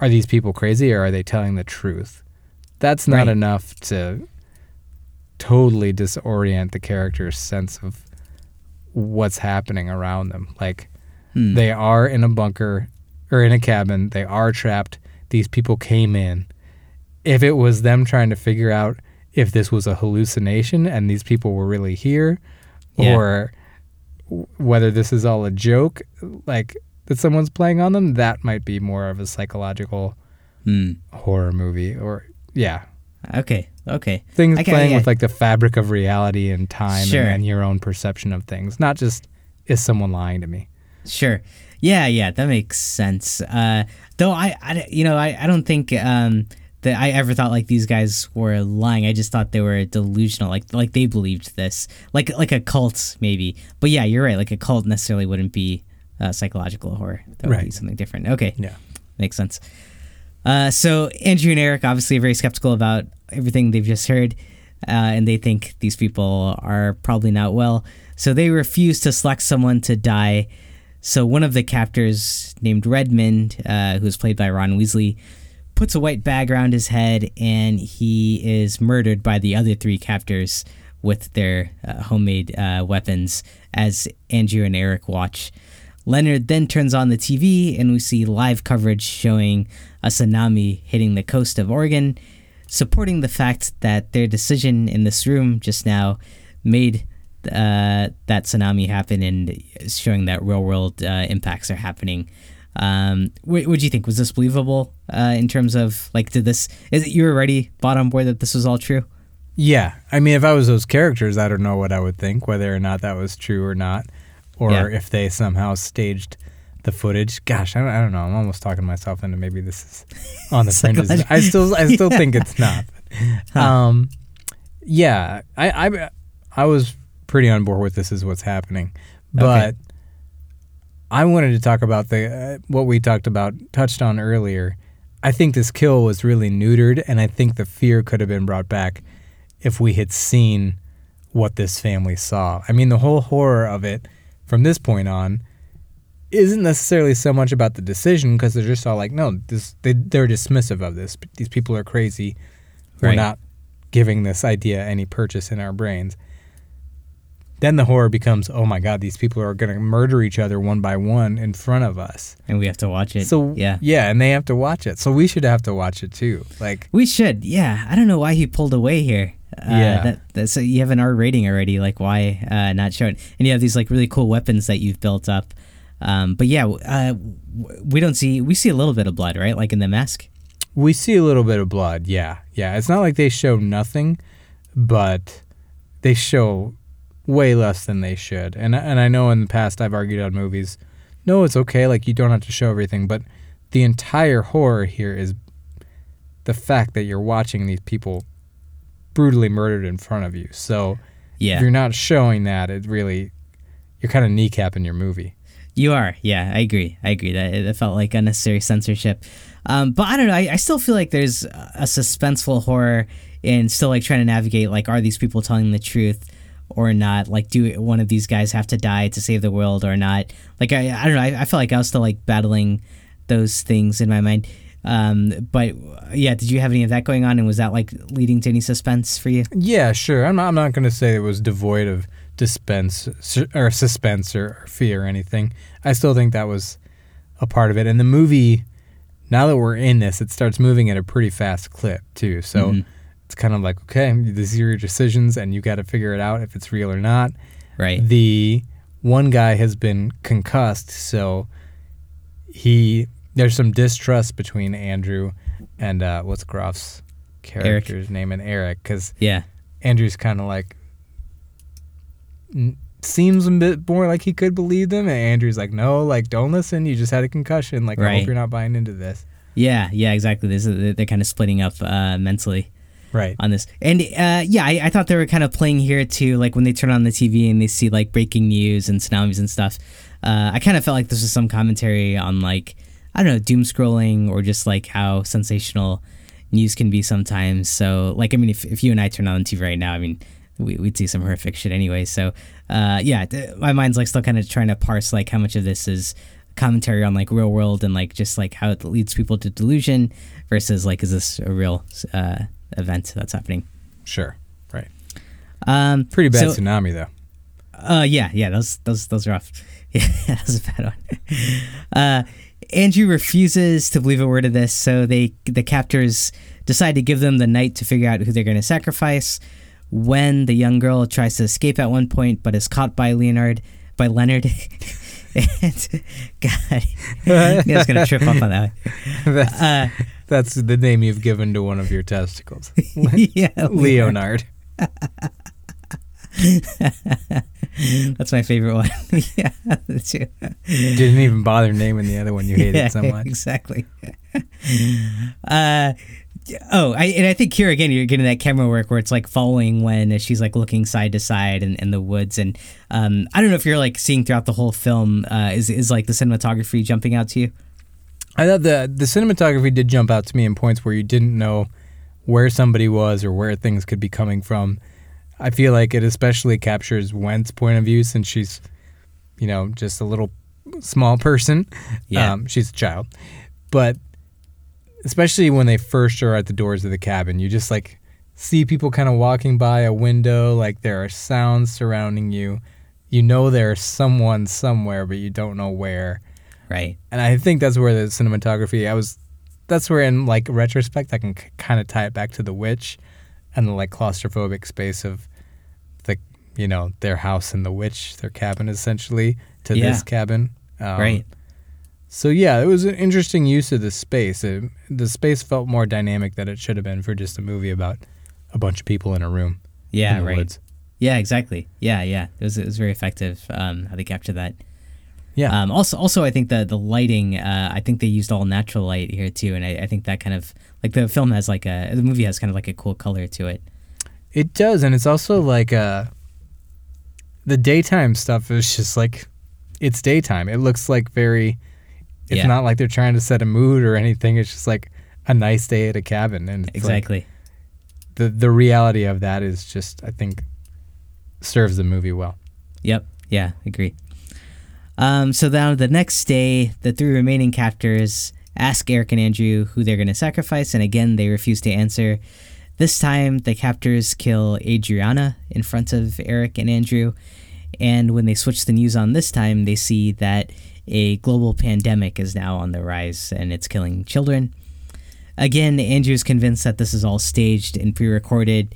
are these people crazy or are they telling the truth? That's not Right. enough to totally disorient the character's sense of what's happening around them. Like Hmm. they are in a bunker or in a cabin. They are trapped. These people came in. If it was them trying to figure out if this was a hallucination and these people were really here, Yeah. or whether this is all a joke, like that someone's playing on them, that might be more of a psychological Hmm. horror movie. Or, yeah, Okay. Okay. things playing with like the fabric of reality and time Sure. and, and your own perception of things, not just is someone lying to me. Sure. Yeah, yeah, that makes sense. Uh, though I, I, you know, I, I don't think um, that I ever thought like these guys were lying. I just thought they were delusional, like like they believed this, like like a cult maybe. But yeah, you're right. Like a cult necessarily wouldn't be uh, psychological horror. That would be Right. something different. Okay. Yeah. Makes sense. Uh, so Andrew and Eric obviously are very skeptical about everything they've just heard, uh, and they think these people are probably not well. So they refuse to select someone to die. So one of the captors, named Redmond, uh, who's played by Ron Weasley, puts a white bag around his head, and he is murdered by the other three captors with their uh, homemade uh, weapons as Andrew and Eric watch. Leonard then turns on the TV, and we see live coverage showing a tsunami hitting the coast of Oregon, supporting the fact that their decision in this room just now made uh, that tsunami happen and showing that real world uh, impacts are happening. Um, what do you think? Was this believable uh, in terms of like, did this? Is it you were already bought on board that this was all true? Yeah, I mean, if I was those characters, I don't know what I would think, whether or not that was true or not, or Yeah. if they somehow staged the footage. Gosh, I don't, I don't know. I'm almost talking myself into maybe this is (laughs) on the fringes. I still, I still Yeah. think it's (laughs) not. Um, yeah, I, I, I was pretty on board with this is what's happening, but I wanted to talk about the uh, what we talked about, touched on earlier. I think this kill was really neutered, and I think the fear could have been brought back if we had seen what this family saw. I mean, the whole horror of it from this point on isn't necessarily so much about the decision because they're just all like, no, this they, they're dismissive of this. These people are crazy. We're Right. not giving this idea any purchase in our brains. Then the horror becomes, oh my God, these people are going to murder each other one by one in front of us. And we have to watch it. So yeah, yeah, and they have to watch it. So we should have to watch it too. Like we should. Yeah, I don't know why he pulled away here. Uh, Yeah. that, that's you have an R rating already. Like, why uh, not show it? And you have these like really cool weapons that you've built up. Um, but yeah, uh, we don't see. We see a little bit of blood, right? Like in the mask. We see a little bit of blood, yeah. Yeah. It's not like they show nothing, but they show way less than they should. And and I know in the past I've argued on movies, no, it's okay, like you don't have to show everything, but the entire horror here is the fact that you're watching these people brutally murdered in front of you. So Yeah, if you're not showing that, it really you're kind of kneecapping your movie. You are, yeah, I agree. I agree that it felt like unnecessary censorship. Um, but I don't know. I, I still feel like there's a suspenseful horror in still like trying to navigate. Like, are these people telling the truth or not? Like, do one of these guys have to die to save the world or not? Like, I, I don't know. I, I felt like I was still like battling those things in my mind. Um, but yeah, did you have any of that going on? And was that like leading to any suspense for you? Yeah, sure. I'm not, I'm not going to say it was devoid of dispense or suspense or, or fear or anything. I still think that was a part of it. And the movie, now that we're in this, it starts moving at a pretty fast clip too. So Mhm. It's kind of like, okay, these are your decisions, and you got to figure it out if it's real or not. Right. The one guy has been concussed, so he there's some distrust between Andrew and uh, what's Groff's character's name and Eric because Yeah. Andrew's kind of like n- seems a bit more like he could believe them, and Andrew's like, no, like don't listen. You just had a concussion. Like I Right. hope you're not buying into this. Yeah, yeah, exactly. This is, they're kind of splitting up uh, mentally Right. on this, and uh, yeah, I, I thought they were kind of playing here too. Like when they turn on the TV and they see like breaking news and tsunamis and stuff. Uh, I kind of felt like this was some commentary on like I don't know doom scrolling or just like how sensational news can be sometimes. So like I mean, if if you and I turn on the TV right now, I mean. We, we'd see some horrific shit anyway. So, uh, yeah, my mind's like still kind of trying to parse like how much of this is commentary on like real world and like just like how it leads people to delusion versus like is this a real uh, event that's happening Sure. Right. um Pretty bad so- tsunami though. uh yeah yeah those those those are rough (laughs) yeah that was a bad one (laughs) uh andrew refuses to believe a word of this so they the captors decide to give them the night to figure out who they're going to sacrifice when the young girl tries to escape at one point but is caught by leonard by leonard (laughs) and god i was gonna trip up on that one. uh that's the name you've given to one of your testicles, (laughs) yeah (laughs) Leonard. (laughs) That's my favorite one. yeah. You didn't even bother naming the other one you hated yeah, so much. Exactly. uh, oh, I, and I think here again you're getting that camera work where it's like following when she's like looking side to side in, in the woods, and um, I don't know if you're like seeing throughout the whole film uh, is is like the cinematography jumping out to you. I thought the the cinematography did jump out to me in points where you didn't know where somebody was or where things could be coming from. I feel like it especially captures Wen's point of view since she's, you know, just a little small person. Yeah. Um, she's a child. But especially when they first are at the doors of the cabin, you just like see people kind of walking by a window, like there are sounds surrounding you. You know there's someone somewhere, but you don't know where Right. and I think that's where the cinematography. I was, that's where in like retrospect I can kind of tie it back to the witch, and the like claustrophobic space of the you know their house and the witch, their cabin essentially to Yeah. this cabin. Um, right. So yeah, it was an interesting use of the space. It, the space felt more dynamic than it should have been for just a movie about a bunch of people in a room. Yeah. in the Right. woods. Yeah. Exactly. Yeah. Yeah. It was it was very effective um, how they captured that. Yeah. Um, also, also, I think the the lighting. Uh, I think they used all natural light here too, and I, I think that kind of like the film has like a the movie has kind of like a cool color to it. It does, and it's also like uh the daytime stuff is just like it's daytime. It looks like very it's Yeah. not like they're trying to set a mood or anything. It's just like a nice day at a cabin and it's like Exactly. the the reality of that is just I think serves the movie well. Yep. Yeah. Agree. Um, so now the next day, the three remaining captors ask Eric and Andrew who they're going to sacrifice, and again they refuse to answer. This time, the captors kill Adriana in front of Eric and Andrew, and when they switch the news on this time, they see that a global pandemic is now on the rise and it's killing children. Again, Andrew's convinced that this is all staged and pre-recorded,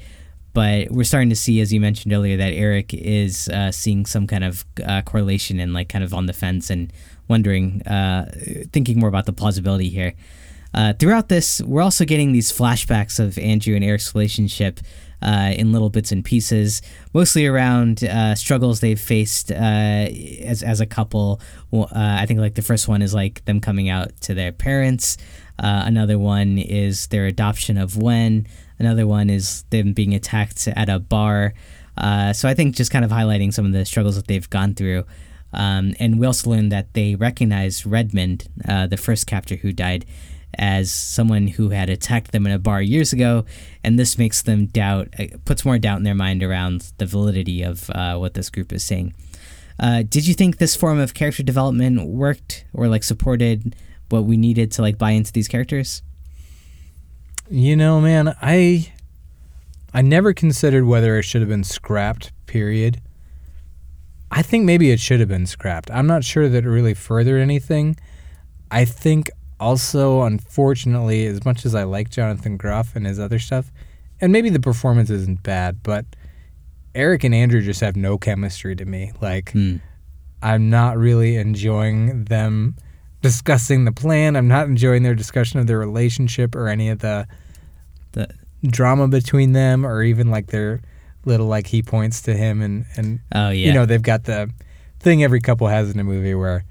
but we're starting to see, as you mentioned earlier, that Eric is uh, seeing some kind of uh, correlation and like kind of on the fence and wondering, uh, thinking more about the plausibility here. Uh, throughout this, we're also getting these flashbacks of Andrew and Eric's relationship uh, in little bits and pieces, mostly around uh, struggles they've faced as, as a couple. I think like the first one is like them coming out to their parents. Another one is their adoption of Wen. Another one is them being attacked at a bar. Uh, so I think just kind of highlighting some of the struggles that they've gone through. Um, and we also learned that they recognized Redmond, uh, the first captor who died, as someone who had attacked them in a bar years ago, and this makes them doubt, uh, puts more doubt in their mind around the validity of uh, what this group is saying. Uh, did you think this form of character development worked or like supported what we needed to like buy into these characters? You know, man, I I never considered whether it should have been scrapped, period. I think maybe it should have been scrapped. I'm not sure that it really furthered anything. I think also, unfortunately, as much as I like Jonathan Groff and his other stuff, and maybe the performance isn't bad, but Eric and Andrew just have no chemistry to me. Like, Hmm. I'm not really enjoying them discussing the plan. I'm not enjoying their discussion of their relationship or any of the The drama between them or even like their little like he points to him and and oh yeah, you know they've got the thing every couple has in a movie where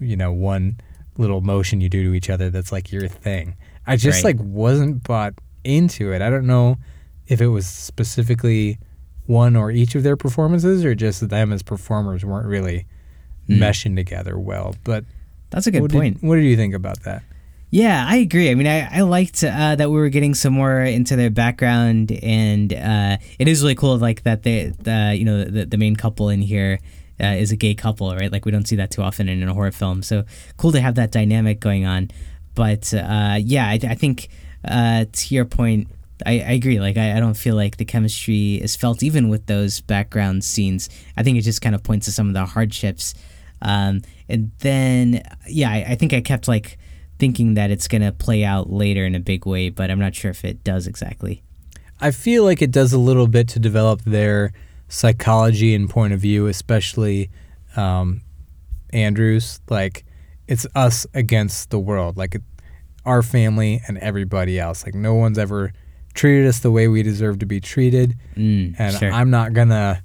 you know one little motion you do to each other that's like your thing i just Right. like wasn't bought into it i don't know if it was specifically one or each of their performances or just them as performers weren't really Hmm. meshing together well but that's a good what point. did, what do you think about that Yeah, I agree. I mean, I, I liked uh, that we were getting some more into their background, and uh, it is really cool, like that they, the you know, the, the main couple in here uh, is a gay couple, right? Like we don't see that too often in a horror film, so cool to have that dynamic going on. But uh, yeah, I, I think uh, to your point, I, I agree. Like I, I don't feel like the chemistry is felt even with those background scenes. I think it just kind of points to some of the hardships. Um, and then yeah, I, I think I kept like thinking that it's gonna play out later in a big way, but I'm not sure if it does exactly. I feel like it does a little bit to develop their psychology and point of view, especially um, Andrews. Like, it's us against the world, like it, our family and everybody else. Like, no one's ever treated us the way we deserve to be treated, Mm, and sure. I'm not gonna.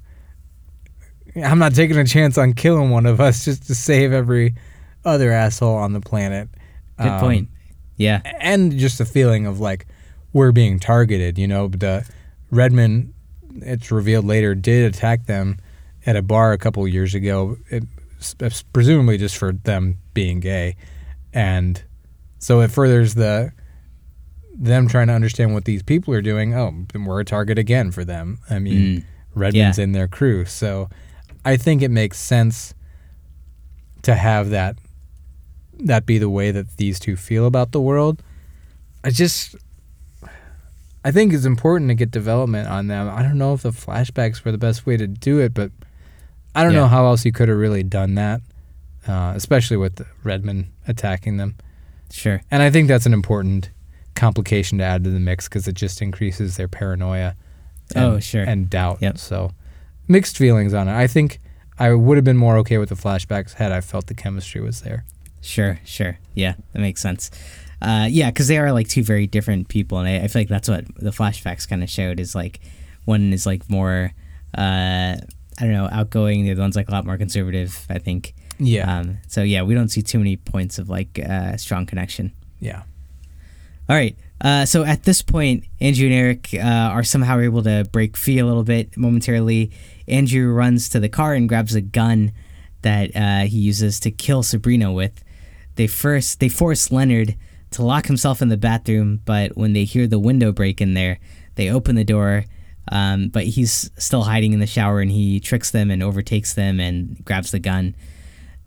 I'm not taking a chance on killing one of us just to save every other asshole on the planet. Good Um, point. Yeah. and just the feeling of like we're being targeted. You know, the Redmond, it's revealed later, did attack them at a bar a couple years ago, it, presumably just for them being gay, and so it furthers the them trying to understand what these people are doing. Oh, then we're a target again for them. I mean, Mm. Redmond's in their crew, so I think it makes sense to have that that be the way that these two feel about the world. I just I think it's important to get development on them. I don't know if the flashbacks were the best way to do it, but I don't Yeah. know how else you could have really done that, uh, especially with Redmond attacking them. Sure. And I think that's an important complication to add to the mix because it just increases their paranoia. And, Oh, sure. And doubt. Yep. So mixed feelings on it. I think I would have been more okay with the flashbacks had I felt the chemistry was there. Sure, sure. Yeah, that makes sense. Uh, yeah, because they are like two very different people, and I, I feel like that's what the flashbacks kind of showed. Is like one is like more, uh, I don't know, outgoing. The other one's like a lot more conservative. I think. Yeah. Um, so yeah, we don't see too many points of like uh, strong connection. yeah. All right. Uh, so at this point, Andrew and Eric uh, are somehow able to break free a little bit momentarily. Andrew runs to the car and grabs a gun that uh, he uses to kill Sabrina with. They first they force Leonard to lock himself in the bathroom, but when they hear the window break in there, they open the door. Um, but he's still hiding in the shower, and he tricks them and overtakes them and grabs the gun.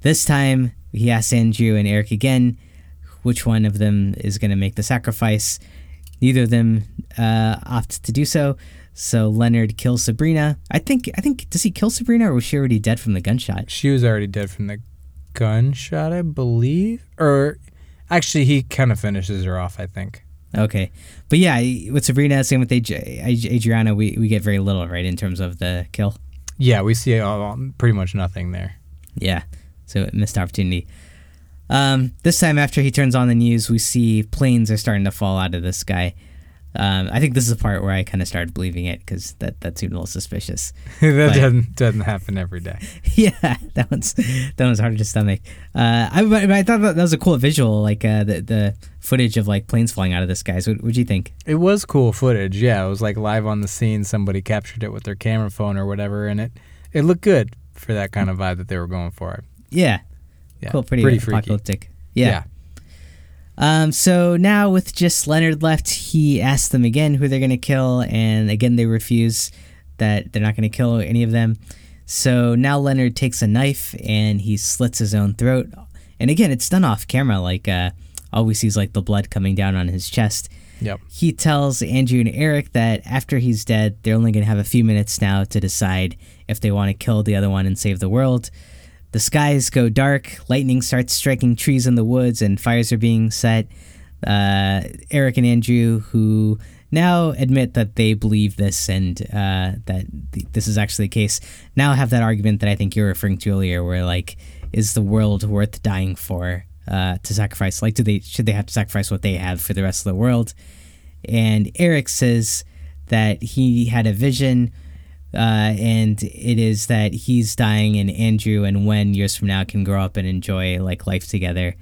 This time, he asks Andrew and Eric again which one of them is going to make the sacrifice. Neither of them uh, opt to do so. So Leonard kills Sabrina. I think. I think. Does he kill Sabrina, or was she already dead from the gunshot? She was already dead from the gunshot, I believe. Or actually, he kind of finishes her off, I think. Okay, but yeah, with Sabrina, same with Adri- Ad- Adriana, we, we get very little right in terms of the kill. Yeah, we see uh, pretty much nothing there. Yeah, so missed opportunity. Um, this time, after he turns on the news, we see planes are starting to fall out of the sky. Um, I think this is the part where I kind of started believing it because that, that seemed a little suspicious. (laughs) that But- doesn't doesn't happen every day. (laughs) yeah, that one's that one's harder to stomach. Uh, I but, but I thought that, that was a cool visual, like uh, the the footage of like planes flying out of the skies. What would you think? It was cool footage. Yeah, it was like live on the scene. Somebody captured it with their camera phone or whatever, and it it looked good for that kind of vibe that they were going for. Yeah, Yeah, cool, pretty, pretty freaky. apocalyptic. Yeah. Um, so now with just Leonard left, he asks them again who they're gonna kill, and again they refuse that they're not gonna kill any of them. So now Leonard takes a knife and he slits his own throat. And again, it's done off camera. Like uh, all we see is like the blood coming down on his chest. Yep. He tells Andrew and Eric that after he's dead, they're only going to have a few minutes now to decide if they want to kill the other one and save the world. The skies go dark, lightning starts striking trees in the woods, and fires are being set. Uh, Eric and Andrew, who now admit that they believe this and uh, that th- this is actually the case, now have that argument that I think you're referring to earlier, where like, is the world worth dying for? uh, to sacrifice? Like, do they should they have to sacrifice what they have for the rest of the world? And Eric says that he had a vision, uh, and it is that he's dying, and Andrew and Wen years from now can grow up and enjoy like life together.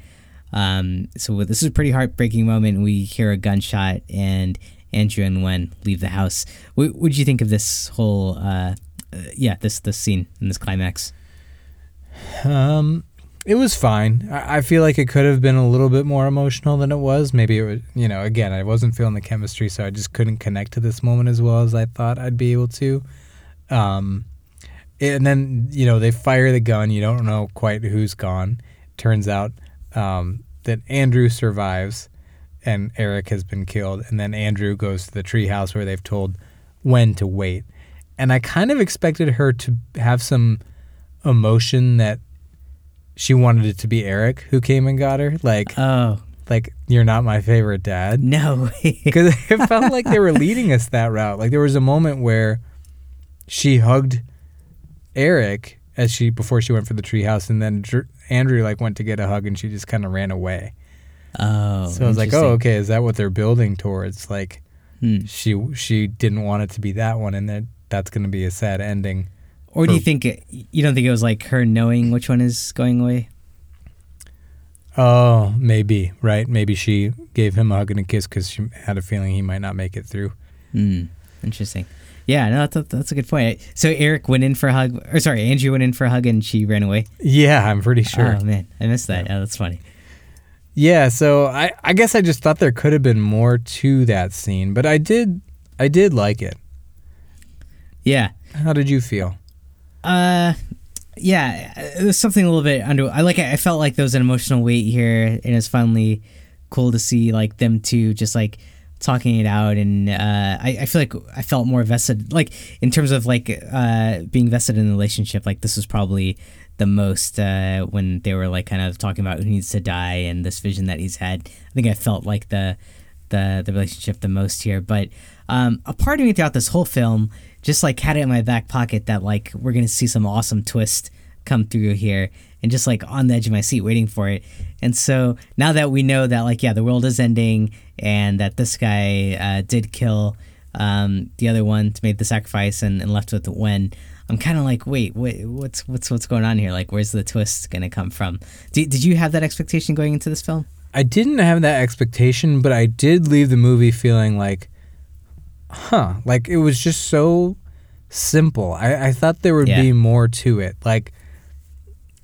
Um, so this is a pretty heartbreaking moment. We hear a gunshot, and Andrew and Wen leave the house. What would you think of this whole, uh, uh, yeah, this this scene and this climax? Um, it was fine. I, I feel like it could have been a little bit more emotional than it was. Maybe it was, you know, again, I wasn't feeling the chemistry, so I just couldn't connect to this moment as well as I thought I'd be able to. Um, and then you know they fire the gun. You don't know quite who's gone. Turns out um, that Andrew survives, and Eric has been killed. And then Andrew goes to the treehouse where they've told Wen to wait. And I kind of expected her to have some emotion that she wanted it to be Eric who came and got her. Like, Oh like you're not my favorite dad. no! (laughs) Because it felt like they were leading us that route. Like there was a moment where she hugged Eric as she before she went for the treehouse, and then Dr- Andrew like went to get a hug, and she just kind of ran away. oh, So I was like, oh, okay, is that what they're building towards? Like Hmm. she she didn't want it to be that one, and that that's going to be a sad ending. Or do you think it, you don't think it was like her knowing which one is going away? Oh, maybe right. Maybe she gave him a hug and a kiss because she had a feeling he might not make it through. Hmm. Interesting. Yeah, no, that's, that's a good point. So Eric went in for a hug, or sorry, Andrew went in for a hug, and she ran away. Yeah, I'm pretty sure. Oh man, I missed that. Oh, that's funny. Yeah, so I, I guess I just thought there could have been more to that scene, but I did I did like it. Yeah. How did you feel? Uh, yeah, it was something a little bit under. I like. I felt like there was an emotional weight here, and it's finally cool to see like them two just like talking it out. And uh, I, I feel like I felt more vested, like in terms of like uh, being vested in the relationship. Like this was probably the most uh, when they were like kind of talking about who needs to die and this vision that he's had. I think I felt like the the the relationship the most here. But um, a part of me throughout this whole film just like had it in my back pocket that like we're gonna see some awesome twist come through here and just like on the edge of my seat waiting for it and so now that we know that like yeah the world is ending and that this guy uh, did kill um, the other one made the sacrifice and, and left with the Wen I'm kind of like wait wait what's what's what's going on here like where's the twist gonna come from did, did you have that expectation going into this film I didn't have that expectation, but I did leave the movie feeling like, huh, like it was just so simple. I, I thought there would Yeah. be more to it. Like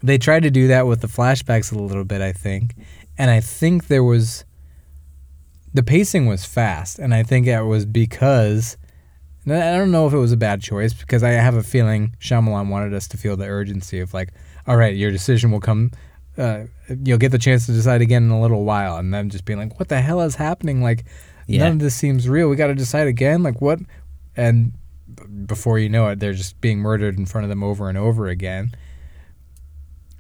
they tried to do that with the flashbacks a little bit, I think. And I think there was the pacing was fast, and I think it was because I don't know if it was a bad choice because I have a feeling Shyamalan wanted us to feel the urgency of like, all right, your decision will come. Uh, you'll get the chance to decide again in a little while, and then just being like, what the hell is happening? Like, Yeah. none of this seems real. We got to decide again. Like what? And before you know it, they're just being murdered in front of them over and over again.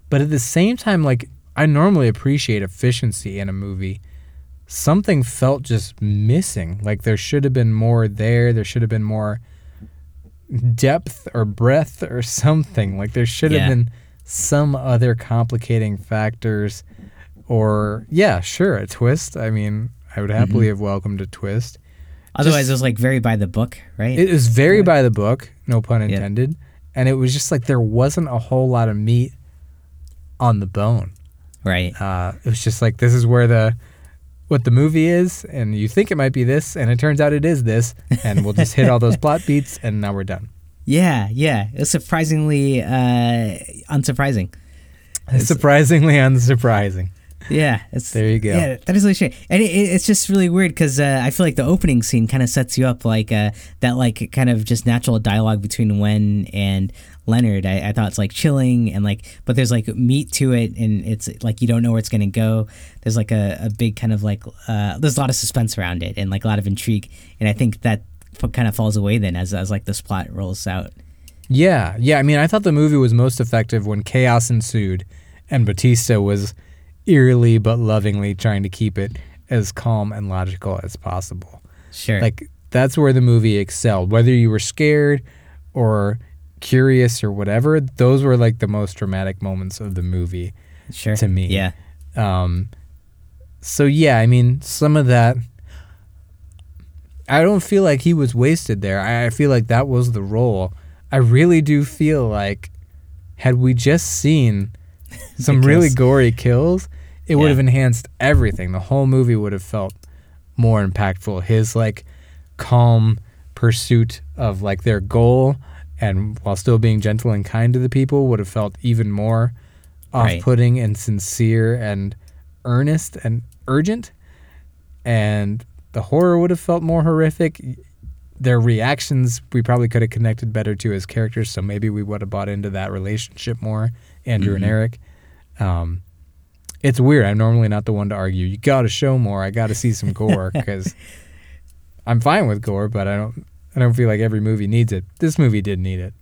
But at the same time, like I normally appreciate efficiency in a movie. Something felt just missing. Like there should have been more there. There should have been more depth or breadth or (laughs) something. Like there should have Yeah. been some other complicating factors or yeah, sure, a twist. I mean, I would happily mm-hmm. have welcomed a twist. otherwise Just- it was like very by the book right It was very by the book, no pun Yeah. intended. And it was just like there wasn't a whole lot of meat on the bone. right Uh, it was just like this is where the what the movie is, and you think it might be this, and it turns out it is this, and we'll just hit all those (laughs) plot beats, and now we're done. Yeah, yeah. It's surprisingly uh, unsurprising. (laughs) Surprisingly unsurprising. Yeah, it's There you go. Yeah, that is really strange, and it, it, it's just really weird because uh, I feel like the opening scene kind of sets you up like uh, that, like kind of just natural dialogue between Wen and Leonard. I, I thought it's like chilling and like, but there's like meat to it, and it's like you don't know where it's gonna go. There's like a, a big kind of like uh, there's a lot of suspense around it and like a lot of intrigue, and I think that kind of falls away then as as like this plot rolls out. Yeah, yeah. I mean, I thought the movie was most effective when chaos ensued, and Bautista was eerily but lovingly trying to keep it as calm and logical as possible. Sure. Like that's where the movie excelled. Whether you were scared or curious or whatever, those were like the most dramatic moments of the movie sure. to me. Yeah. Um, so yeah, I mean, some of that. I don't feel like he was wasted there. I, I feel like that was the role. I really do feel like, had we just seen (laughs) some really gory kills, it would Yeah. have enhanced everything. The whole movie would have felt more impactful. His like calm pursuit of like their goal and while still being gentle and kind to the people would have felt even more off-putting and sincere and earnest and urgent. And the horror would have felt more horrific. Their reactions we probably could have connected better to as characters so maybe we would have bought into that relationship more andrew and Mhm. eric. Um, it's weird. I'm normally not the one to argue. You gotta show more. I gotta see some gore (laughs) because i'm fine with gore but i don't i don't feel like every movie needs it this movie did need it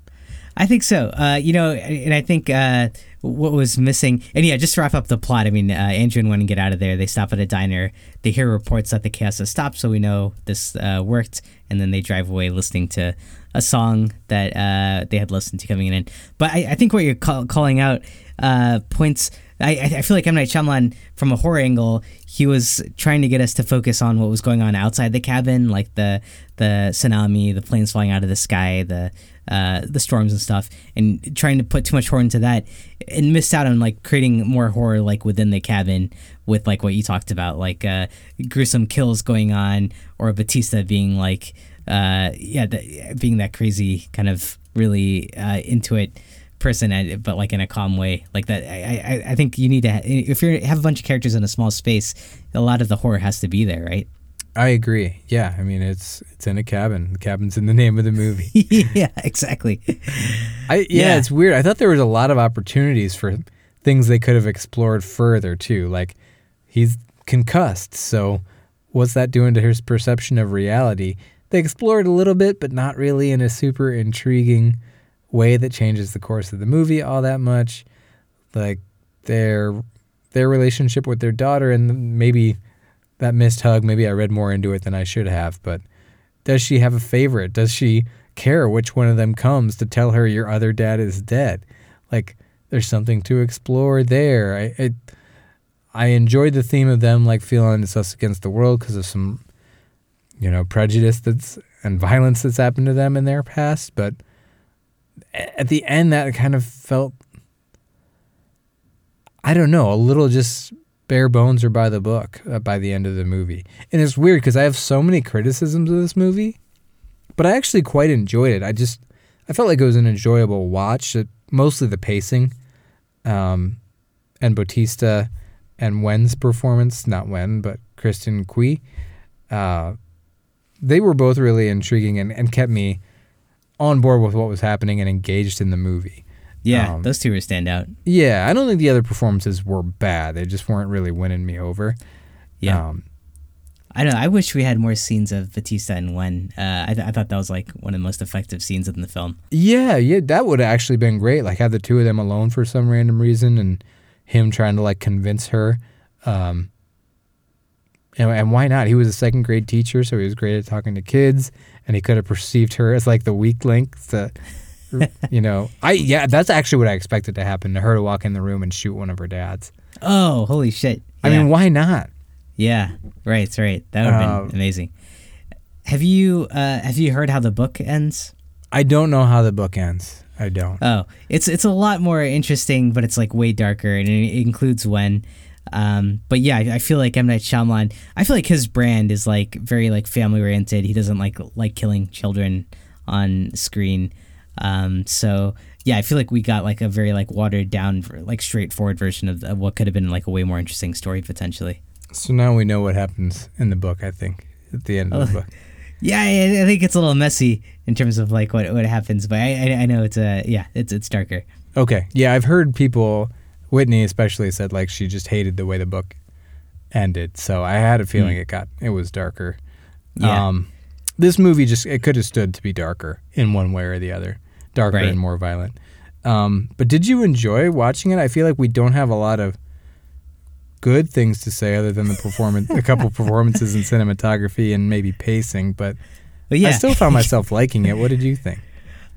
I think so. Uh, you know, and I think uh, what was missing, and yeah, just to wrap up the plot. I mean, uh, Andrew and Wen get out of there. They stop at a diner. They hear reports that the chaos has stopped, so we know this uh, worked. And then they drive away listening to a song that uh, they had listened to coming in. But I, I think what you're call, calling out uh, points. I, I feel like M. Night Shyamalan, from a horror angle, he was trying to get us to focus on what was going on outside the cabin, like the the tsunami, the planes flying out of the sky, the uh, the storms and stuff, and trying to put too much horror into that, and missed out on like creating more horror like within the cabin with like what you talked about, like uh, gruesome kills going on, or Bautista being like, uh, yeah, the, being that crazy kind of really uh, into it person, uh, but like in a calm way, like that. I, I, I think you need to ha- if you have a bunch of characters in a small space, a lot of the horror has to be there, right? i agree yeah i mean it's it's in a cabin the cabin's in the name of the movie (laughs) yeah, exactly. (laughs) I yeah, Yeah. it's weird. I thought there was a lot of opportunities for things they could have explored further too. Like he's concussed, so what's that doing to his perception of reality? They explored a little bit, but not really in a super intriguing way that changes the course of the movie all that much. Like their their relationship with their daughter and maybe that missed hug, maybe I read more into it than I should have, but does she have a favorite? Does she care which one of them comes to tell her your other dad is dead? Like, there's something to explore there. I I, enjoyed the theme of them like feeling it's us against the world because of some, you know, prejudice that's and violence that's happened to them in their past. But at the end, that kind of felt, I don't know, a little just bare bones or by the book uh, by the end of the movie. And it's weird because I have so many criticisms of this movie, but I actually quite enjoyed it. I just I felt like it was an enjoyable watch. It, mostly the pacing, um, and Bautista and Wen's performance, not Wen, but Kristen Cui. Uh, they were both really intriguing and, and kept me on board with what was happening and engaged in the movie. Yeah, Um, those two were stand out. Yeah, I don't think the other performances were bad. They just weren't really winning me over. Yeah. Um, I don't know. I wish we had more scenes of Bautista and Wen. Uh, I, th- I thought that was like one of the most effective scenes in the film. Yeah, yeah, that would have actually been great. Like have the two of them alone for some random reason, and him trying to like convince her. Um, and, and why not? He was a second grade teacher, so he was great at talking to kids, and he could have perceived her as like the weak link. To, (laughs) you know, I yeah, that's actually what I expected to happen to her to walk in the room and shoot one of her dads. Oh, holy shit! I mean, why not? yeah, right, right. That would have Uh, been amazing. Have you uh, have you heard how the book ends? I don't know how the book ends. I don't. Oh, it's it's a lot more interesting, but it's like way darker, and it includes Wen. Um, but yeah, I, I feel like M Night Shyamalan. I feel like his brand is like very like family oriented. He doesn't like like killing children on screen. Um, so yeah, I feel like we got like a very like watered down, like straightforward version of, of what could have been like a way more interesting story potentially. So now we know what happens in the book. I think at the end of the Oh. book. (laughs) Yeah, I, I think it's a little messy in terms of like what what happens, but I I, I know it's a yeah, it's it's darker. Okay. Yeah, I've heard people, Whitney especially, said like she just hated the way the book ended. So I had a feeling Hmm. it got it was darker. Yeah. Um, this movie just it could have stood to be darker in one way or the other, darker Right. and more violent. Um, but did you enjoy watching it? I feel like we don't have a lot of good things to say other than the performance, a couple (laughs) performances in cinematography and maybe pacing. But But yeah, I still found (laughs) myself liking it. What did you think?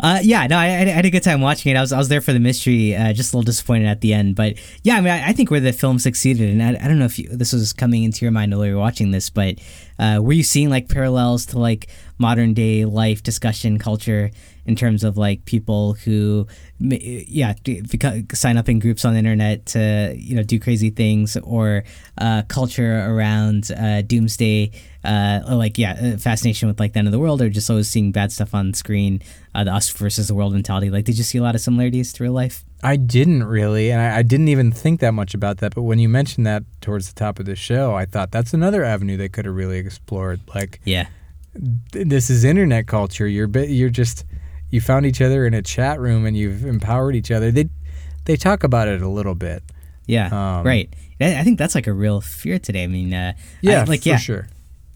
Uh, yeah, no, I, I had a good time watching it. I was I was there for the mystery, uh, just a little disappointed at the end, but yeah, I mean, I, I think where the film succeeded, and I, I don't know if you, this was coming into your mind while you were watching this, but uh, were you seeing like parallels to like modern day life discussion culture in terms of like people who, yeah, beca- sign up in groups on the internet to you know do crazy things, or uh, culture around uh, doomsday, uh, like yeah, uh, fascination with like the end of the world, or just always seeing bad stuff on screen, uh, the us versus the world mentality. Like, did you see a lot of similarities to real life? I didn't really, and I, I didn't even think that much about that. But when you mentioned that towards the top of the show, I thought that's another avenue they could have really explored. Like, Yeah, th- this is internet culture. You're you're just you found each other in a chat room and you've empowered each other. They they talk about it a little bit. yeah, Um, right. I think that's like a real fear today. I mean, uh, Yeah, I, like for yeah, sure.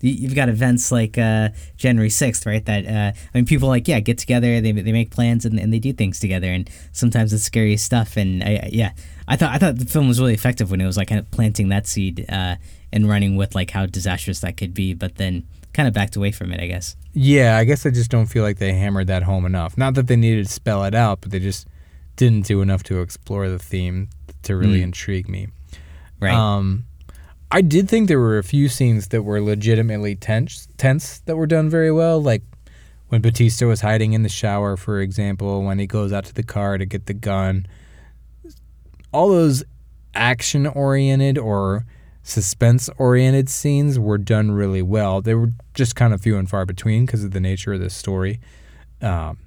you- you've got events like uh, January 6th, right? That uh, I mean, people like yeah get together, they, they make plans and, and they do things together, and sometimes it's scary stuff. And I, yeah, I thought I thought the film was really effective when it was like kind of planting that seed uh, and running with like how disastrous that could be, but then kind of backed away from it, I guess. Yeah, I guess I just don't feel like they hammered that home enough. Not that they needed to spell it out, but they just didn't do enough to explore the theme to really Mm. intrigue me. Right. Um, I did think there were a few scenes that were legitimately tense, tense that were done very well. Like when Bautista was hiding in the shower, for example, when he goes out to the car to get the gun. All those action oriented or suspense oriented scenes were done really well. They were just kind of few and far between because of the nature of the story. Um,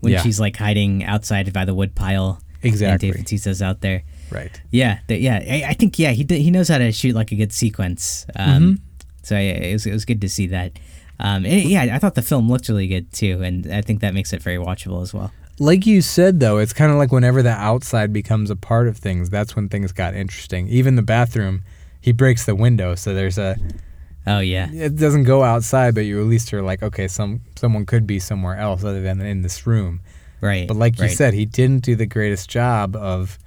when yeah. she's like hiding outside by the wood pile, and exactly. Dave Bautista's out there. Right. Yeah, yeah. I, I think yeah he he knows how to shoot like a good sequence. Um, Mm-hmm. So yeah, it was it was good to see that. Um, and yeah, I thought the film looked really good too, and I think that makes it very watchable as well. Like you said, though, it's kind of like whenever the outside becomes a part of things, that's when things got interesting. Even the bathroom, he breaks the window, so there's a. Oh yeah, It doesn't go outside, but you at least are like, okay, some someone could be somewhere else other than in this room. right. But like you said, he didn't do the greatest job of,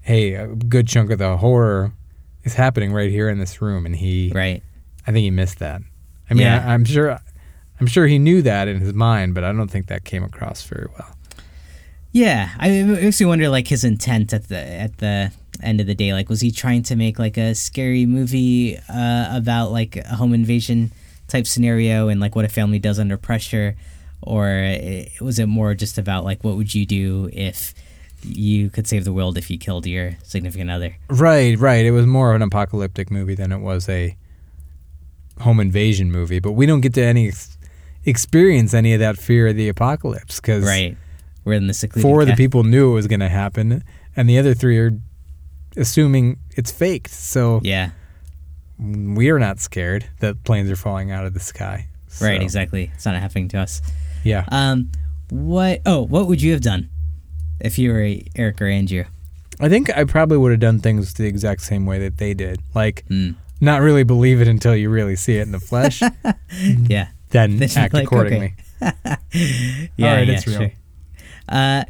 hey, a good chunk of the horror is happening right here in this room, and he, right. I think he missed that. I mean, Yeah. I, I'm sure, I'm sure he knew that in his mind, but I don't think that came across very well. Yeah, I mean, it makes me wonder like his intent at the at the end of the day. Like, was he trying to make like a scary movie uh, about like a home invasion type scenario and like what a family does under pressure, or i- was it more just about like what would you do if you could save the world if you killed your significant other? Right, right. It was more of an apocalyptic movie than it was a home invasion movie. But we don't get to any ex- experience any of that fear of the apocalypse because Right. We're in the secluded. four of the people knew it was going to happen, and the other three are assuming it's faked. So Yeah. we are not scared that planes are falling out of the sky. Right. Exactly. It's not happening to us. Yeah. Um. What? Oh, what would you have done if you were Eric or Andrew? I think I probably would have done things the exact same way that they did. Like, Hmm. not really believe it until you really see it in the flesh, (laughs) Yeah. then (laughs) Then act like, accordingly. (laughs) Yeah, All right, yeah, it's real. sure. Uh,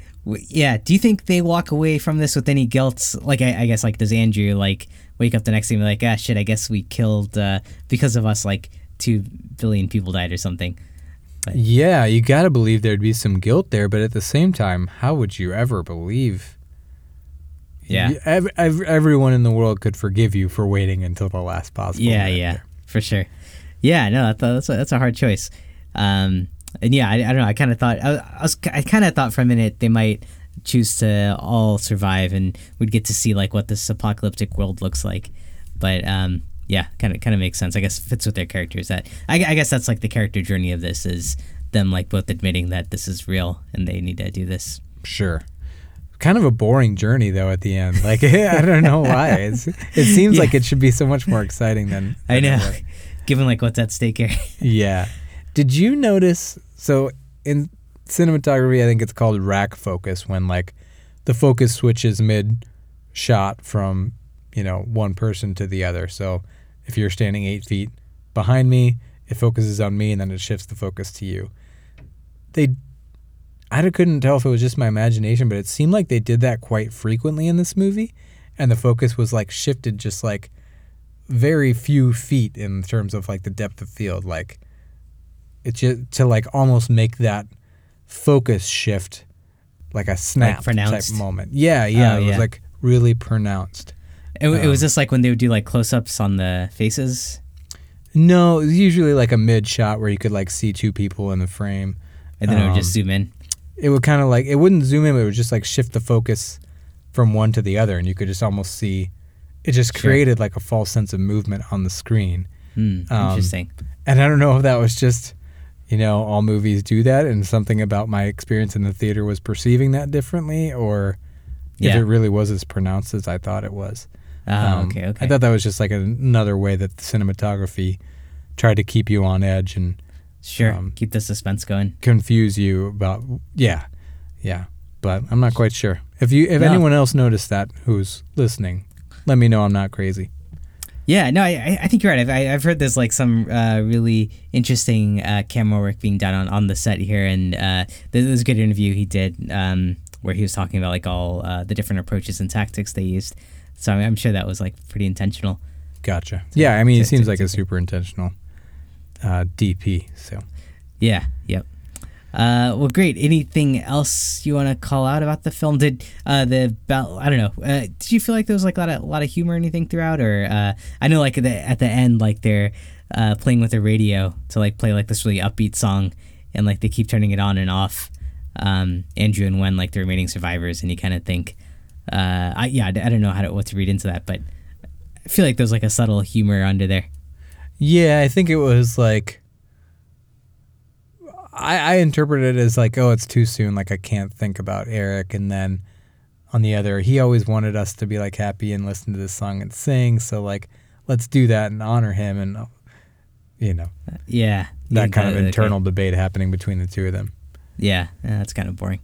yeah. Do you think they walk away from this with any guilt? Like, I, I guess, like, does Andrew like wake up the next day and be like, ah, shit, I guess we killed uh, because of us, like two billion people died or something. Yeah, you got to believe there'd be some guilt there, but at the same time, how would you ever believe? Yeah. You- ev- ev- everyone in the world could forgive you for waiting until the last possible. yeah, yeah, there. for sure. Yeah, no, that, that's a, that's a hard choice. Um, and yeah, I, I don't know. I kind of thought I, I was I kind of thought for a minute they might choose to all survive and we'd get to see like what this apocalyptic world looks like. But um, yeah, kind of kind of makes sense. I guess fits with their characters. That I, I guess that's like the character journey of this is them like both admitting that this is real and they need to do this. Sure. Kind of a boring journey though at the end. Like (laughs) I don't know why. It's, it seems (laughs) Yeah. like it should be so much more exciting than. I than it know, (laughs) given like what's at stake here. Yeah. Did you notice? So in cinematography, I think it's called rack focus when like the focus switches mid shot from you know one person to the other. So if you're standing eight feet behind me, it focuses on me, and then it shifts the focus to you. They, I couldn't tell if it was just my imagination, but it seemed like they did that quite frequently in this movie, and the focus was like shifted just like very few feet in terms of like the depth of field, like it just to like almost make that focus shift, like a snap type pronounced? moment. Yeah, yeah, Oh, it was yeah. like really pronounced. It, it Um, was just like when they would do like close-ups on the faces, No, it was usually like a mid shot where you could like see two people in the frame. and then it would just Um, zoom in. It would kind of like it wouldn't zoom in, but it would just like shift the focus from one to the other, and you could just almost see. It just Sure. created like a false sense of movement on the screen. Hmm, um, interesting. And I don't know if that was just, you know, all movies do that, and something about my experience in the theater was perceiving that differently, or if it really was as pronounced as I thought it was. Oh, Um, okay, okay. I thought that was just like another way that the cinematography tried to keep you on edge and sure. um, Keep the suspense going. confuse you about. Yeah, yeah, but I'm not quite sure. If you, if No. anyone else noticed that who's listening, let me know I'm not crazy. Yeah, no, I, I- think you're right. I've, I- I've heard there's like some uh, really interesting uh, camera work being done on, on the set here, and uh, there was a good interview he did um, where he was talking about like all uh, the different approaches and tactics they used. So I'm, I'm sure that was like pretty intentional. Gotcha. Yeah, I mean, to- seems to- like to- a super intentional uh, DP. So. Yeah, yep. Uh, well, great. Anything else you want to call out about the film? Did uh, the bell? I don't know. Uh, did you feel like there was like a lot of a lot of humor or anything throughout? Or uh, I know like at the at the end, like they're uh, playing with the radio to like play like this really upbeat song, and like they keep turning it on and off. Um, Andrew and Wen, like the remaining survivors, and you kind of think, uh, I yeah, I, I don't know how to what to read into that, but I feel like there's like a subtle humor under there. Yeah, I think it was like I, I interpreted it as like, oh, it's too soon. Like I can't think about Eric. And then on the other, he always wanted us to be like happy and listen to this song and sing. So like, let's do that and honor him. And uh, you know Yeah, that kind of okay. internal debate happening between the two of them. Yeah, yeah, that's kind of boring.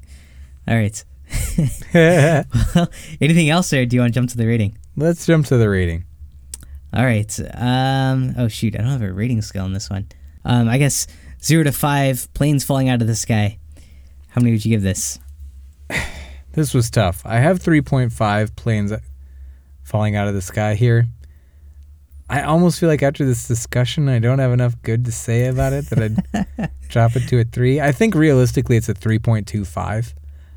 All right. (laughs) (laughs) well, anything else, there? do you want to jump to the rating? let's jump to the rating. All right. Um. Oh shoot, I don't have a rating scale on this one. Um. I guess zero to five planes falling out of the sky. How many would you give this? (sighs) This was tough. I have 3.5 planes falling out of the sky here. I almost feel like after this discussion, I don't have enough good to say about it that I'd (laughs) drop it to a three. I think realistically, it's a 3.25.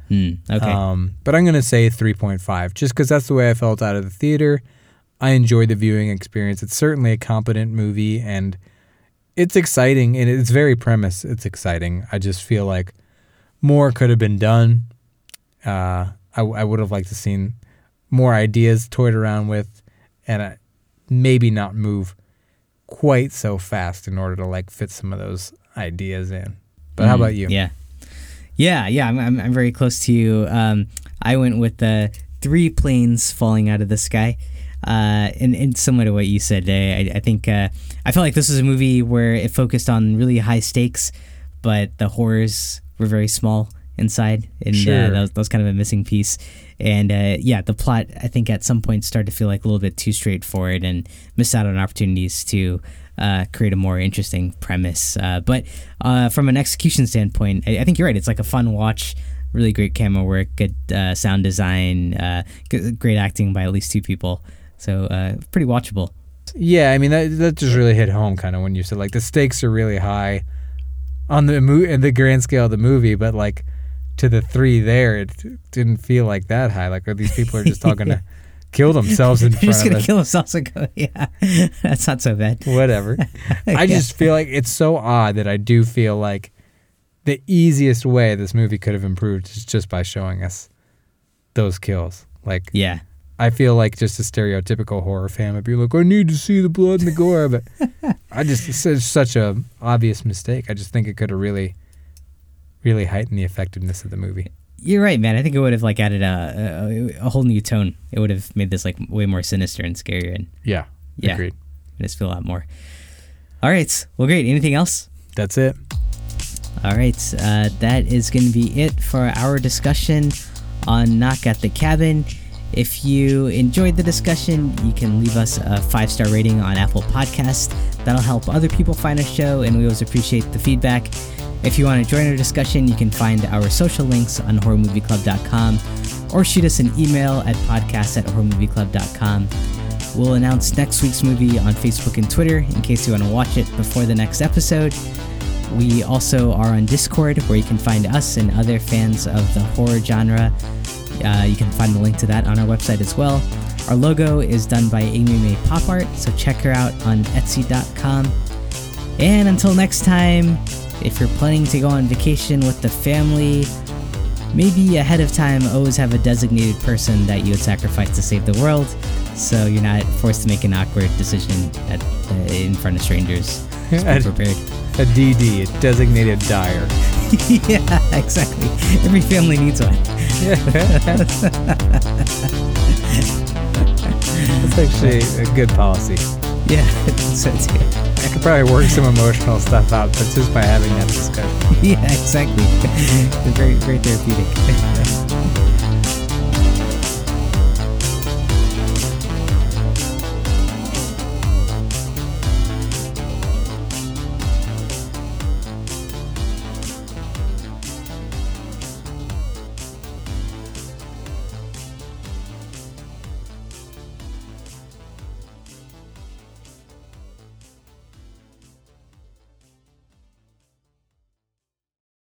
Hmm. Okay. Um, but I'm going to say 3.5 just because that's the way I felt out of the theater. I enjoyed the viewing experience. It's certainly a competent movie and it's exciting and it's very premise. It's exciting. I just feel like more could have been done. Uh, I, I would have liked to seen more ideas toyed around with and uh, maybe not move quite so fast in order to like fit some of those ideas in. But how Mm, about you? Yeah. Yeah, yeah, I'm, I'm, I'm very close to you. Um, I went with the three planes falling out of the sky. Uh, and, and similar to what you said, I, I think uh, I felt like this was a movie where it focused on really high stakes, but the horrors were very small inside, and uh, that, was, that was kind of a missing piece. And uh, yeah, the plot I think at some point started to feel like a little bit too straightforward and missed out on opportunities to uh, create a more interesting premise. Uh, but uh, from an execution standpoint, I, I think you're right. It's like a fun watch. Really great camera work, good uh, sound design, uh, great acting by at least two people. So uh, pretty watchable. Yeah, I mean that that just really hit home kind of when you said like the stakes are really high on the mo- in the grand scale of the movie, but like to the three there, it didn't feel like that high. Like these people are just talking to (laughs) kill themselves in They're just front gonna of us. kill themselves and go, (laughs) yeah, that's not so bad. Whatever. (laughs) I just feel like it's so odd that I do feel like the easiest way this movie could have improved is just by showing us those kills. Like Yeah, I feel like just a stereotypical horror fan would be like, I need to see the blood and the gore, but (laughs) I just it's such- a obvious mistake. I just think it could have really, really heightened the effectiveness of the movie. you're right, man. I think it would have like added a, a, a whole new tone. It would have made this like way more sinister and scarier, and Yeah, Yeah. agreed. made us feel a lot more. All right, well, great. Anything else? That's it. All right, uh, that is going to be it for our discussion on Knock at the Cabin. If you enjoyed the discussion, you can leave us a five star rating on Apple Podcasts. That'll help other people find our show, and we always appreciate the feedback. If you want to join our discussion, you can find our social links on horrormovieclub.com or shoot us an email at podcast at horrormovieclub.com. We'll announce next week's movie on Facebook and Twitter in case you want to watch it before the next episode. We also are on Discord where you can find us and other fans of the horror genre. Uh, you can find the link to that on our website as well. Our logo is done by Amy May Pop Art, so check her out on Etsy.com. And until next time, if you're planning to go on vacation with the family, maybe ahead of time always have a designated person that you would sacrifice to save the world so you're not forced to make an awkward decision at, uh, in front of strangers. (laughs) Just be prepared. A DD, a designated dyer. (laughs) yeah, exactly. Every family needs one. That's actually a good policy. Yeah, so too. I could probably work some emotional stuff out, but just by having that discussion. (laughs) Yeah, exactly. very, very therapeutic. (laughs)